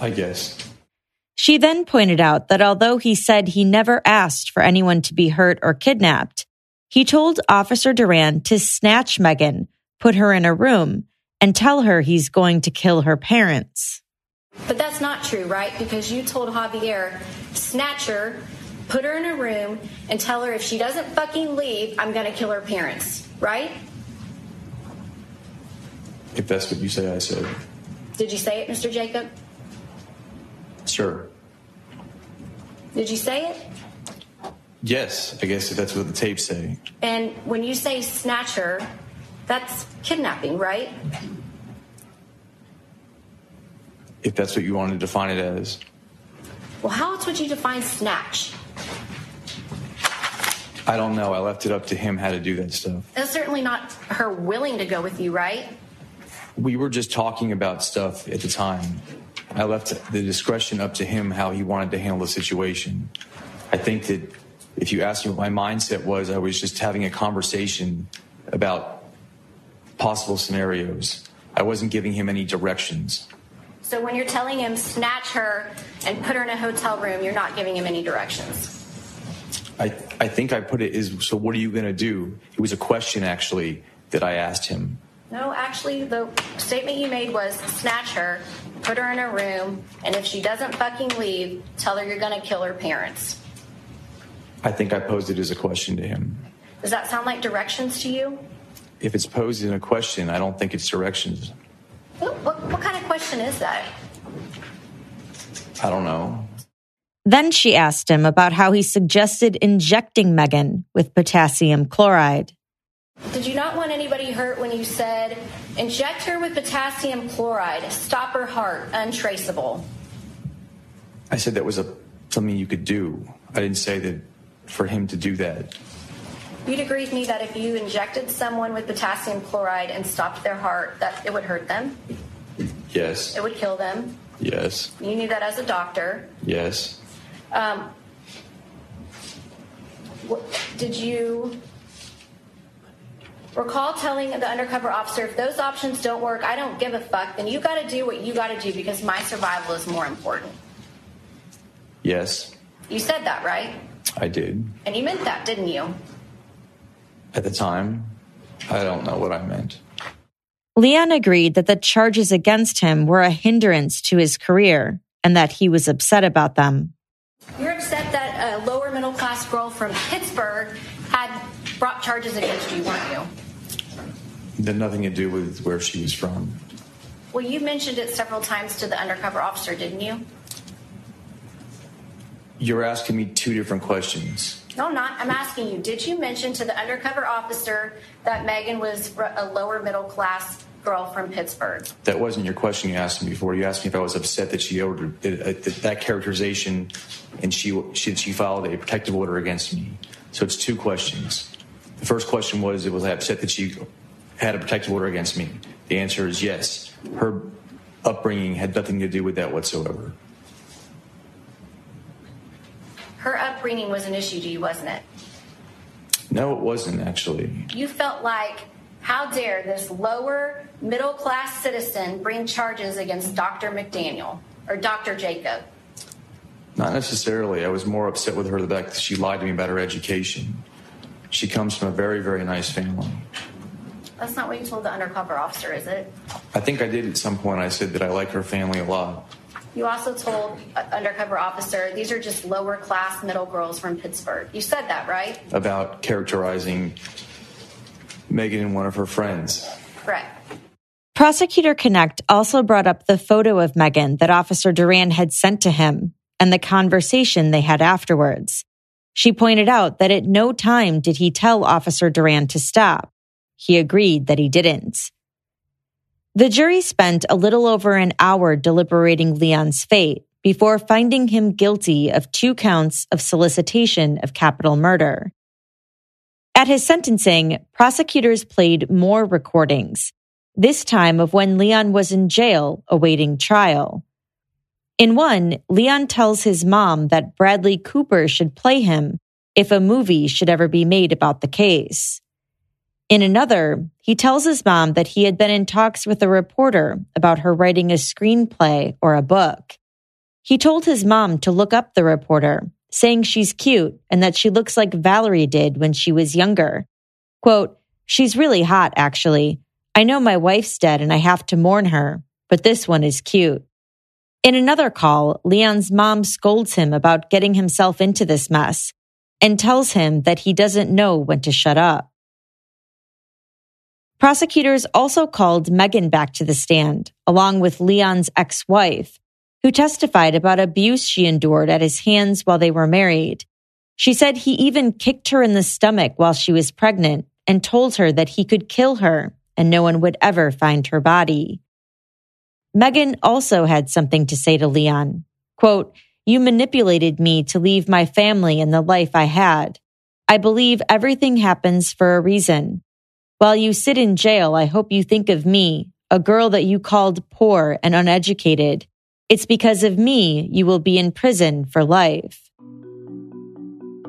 I guess. She then pointed out that although he said he never asked for anyone to be hurt or kidnapped, he told Officer Duran to snatch Megan, put her in a room, and tell her he's going to kill her parents. But that's not true, right? Because you told Javier, snatch her, put her in a room, and tell her if she doesn't fucking leave, I'm going to kill her parents, right? If that's what you say, I said. Did you say it, Mr. Jacob? Sure. Did you say it? Yes, I guess if that's what the tapes say. And when you say snatch her, that's kidnapping, right? If that's what you want to define it as. Well, how else would you define snatch? I don't know. I left it up to him how to do that stuff. That's certainly not her willing to go with you, right? We were just talking about stuff at the time. I left the discretion up to him how he wanted to handle the situation. I think that if you ask me what my mindset was, I was just having a conversation about possible scenarios. I wasn't giving him any directions. So when you're telling him snatch her and put her in a hotel room, you're not giving him any directions. I, I think I put it is so what are you going to do? It was a question actually that I asked him. No, actually, the statement you made was snatch her, put her in a room, and if she doesn't fucking leave, tell her you're going to kill her parents. I think I posed it as a question to him. Does that sound like directions to you? If it's posed in a question, I don't think it's directions. What, what, what kind of question is that? I don't know. Then she asked him about how he suggested injecting Megan with potassium chloride. Did you not want anybody hurt when you said, inject her with potassium chloride, stop her heart, untraceable? I said that was a something you could do. I didn't say that for him to do that. You'd agree with me that if you injected someone with potassium chloride and stopped their heart, that it would hurt them, Yes. it would kill them. Yes. You knew that as a doctor. Yes. Um, what, did you recall telling the undercover officer, if those options don't work, I don't give a fuck, then you got to do what you got to do because my survival is more important? Yes. You said that, right? I did. And you meant that, didn't you? At the time, I don't know what I meant. Leon agreed that the charges against him were a hindrance to his career and that he was upset about them. You're upset that a lower middle class girl from Pittsburgh had brought charges against you, weren't you? It had nothing to do with where she was from. Well, you mentioned it several times to the undercover officer, didn't you? You're asking me two different questions. No, I'm not. I'm asking you, did you mention to the undercover officer that Megan was a lower middle class girl from Pittsburgh? That wasn't your question you asked me before. You asked me if I was upset that she ordered uh, that, that characterization and she, she she filed a protective order against me. So it's two questions. The first question was, was I upset that she had a protective order against me? The answer is yes. Her upbringing had nothing to do with that whatsoever. Her upbringing was an issue to you, wasn't it? No, it wasn't actually. You felt like, how dare this lower middle class citizen bring charges against Dr. McDaniel or Dr. Jacob? Not necessarily. I was more upset with her the fact that she lied to me about her education. She comes from a very, very nice family. That's not what you told the undercover officer, is it? I think I did at some point. I said that I like her family a lot. You also told uh, undercover officer these are just lower class middle girls from Pittsburgh. You said that, right? About characterizing Megan and one of her friends. Correct. Prosecutor Knecht also brought up the photo of Megan that Officer Duran had sent to him and the conversation they had afterwards. She pointed out that at no time did he tell Officer Duran to stop. He agreed that he didn't. The jury spent a little over an hour deliberating Leon's fate before finding him guilty of two counts of solicitation of capital murder. At his sentencing, prosecutors played more recordings, this time of when Leon was in jail awaiting trial. In one, Leon tells his mom that Bradley Cooper should play him if a movie should ever be made about the case. In another, he tells his mom that he had been in talks with a reporter about her writing a screenplay or a book. He told his mom to look up the reporter, saying she's cute and that she looks like Valerie did when she was younger. Quote, She's really hot, actually. I know my wife's dead and I have to mourn her, but this one is cute. In another call, Leon's mom scolds him about getting himself into this mess and tells him that he doesn't know when to shut up. Prosecutors also called Megan back to the stand, along with Leon's ex wife, who testified about abuse she endured at his hands while they were married. She said he even kicked her in the stomach while she was pregnant and told her that he could kill her and no one would ever find her body. Megan also had something to say to Leon. Quote, You manipulated me to leave my family and the life I had. I believe everything happens for a reason. While you sit in jail, I hope you think of me, a girl that you called poor and uneducated. It's because of me you will be in prison for life.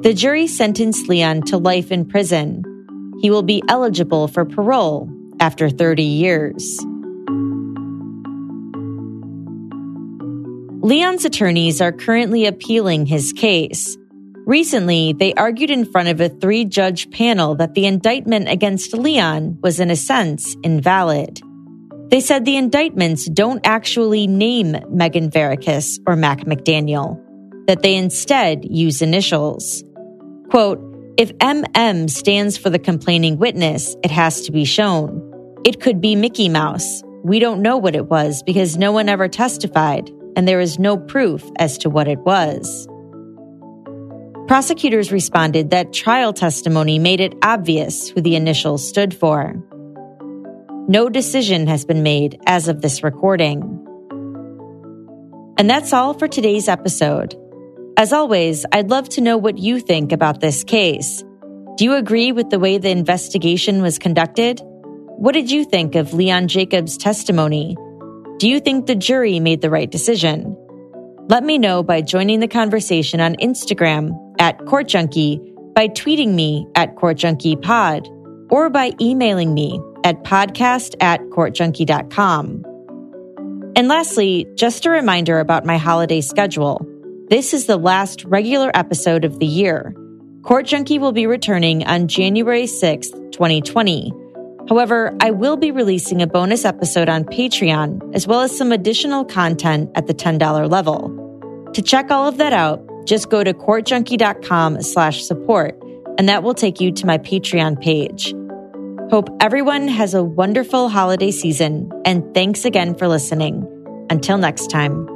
The jury sentenced Leon to life in prison. He will be eligible for parole after 30 years. Leon's attorneys are currently appealing his case. Recently, they argued in front of a three judge panel that the indictment against Leon was, in a sense, invalid. They said the indictments don't actually name Megan Verikas or Mac McDaniel, that they instead use initials. Quote, if MM stands for the complaining witness, it has to be shown. It could be Mickey Mouse. We don't know what it was because no one ever testified, and there is no proof as to what it was. Prosecutors responded that trial testimony made it obvious who the initials stood for. No decision has been made as of this recording. And that's all for today's episode. As always, I'd love to know what you think about this case. Do you agree with the way the investigation was conducted? What did you think of Leon Jacobs' testimony? Do you think the jury made the right decision? Let me know by joining the conversation on Instagram at Court Junkie, by tweeting me at Court Junkie Pod, or by emailing me at podcast at courtjunkie.com. And lastly, just a reminder about my holiday schedule. This is the last regular episode of the year. Court Junkie will be returning on January 6th, 2020. However, I will be releasing a bonus episode on Patreon, as well as some additional content at the $10 level. To check all of that out, just go to courtjunkie.com slash support, and that will take you to my Patreon page. Hope everyone has a wonderful holiday season, and thanks again for listening. Until next time.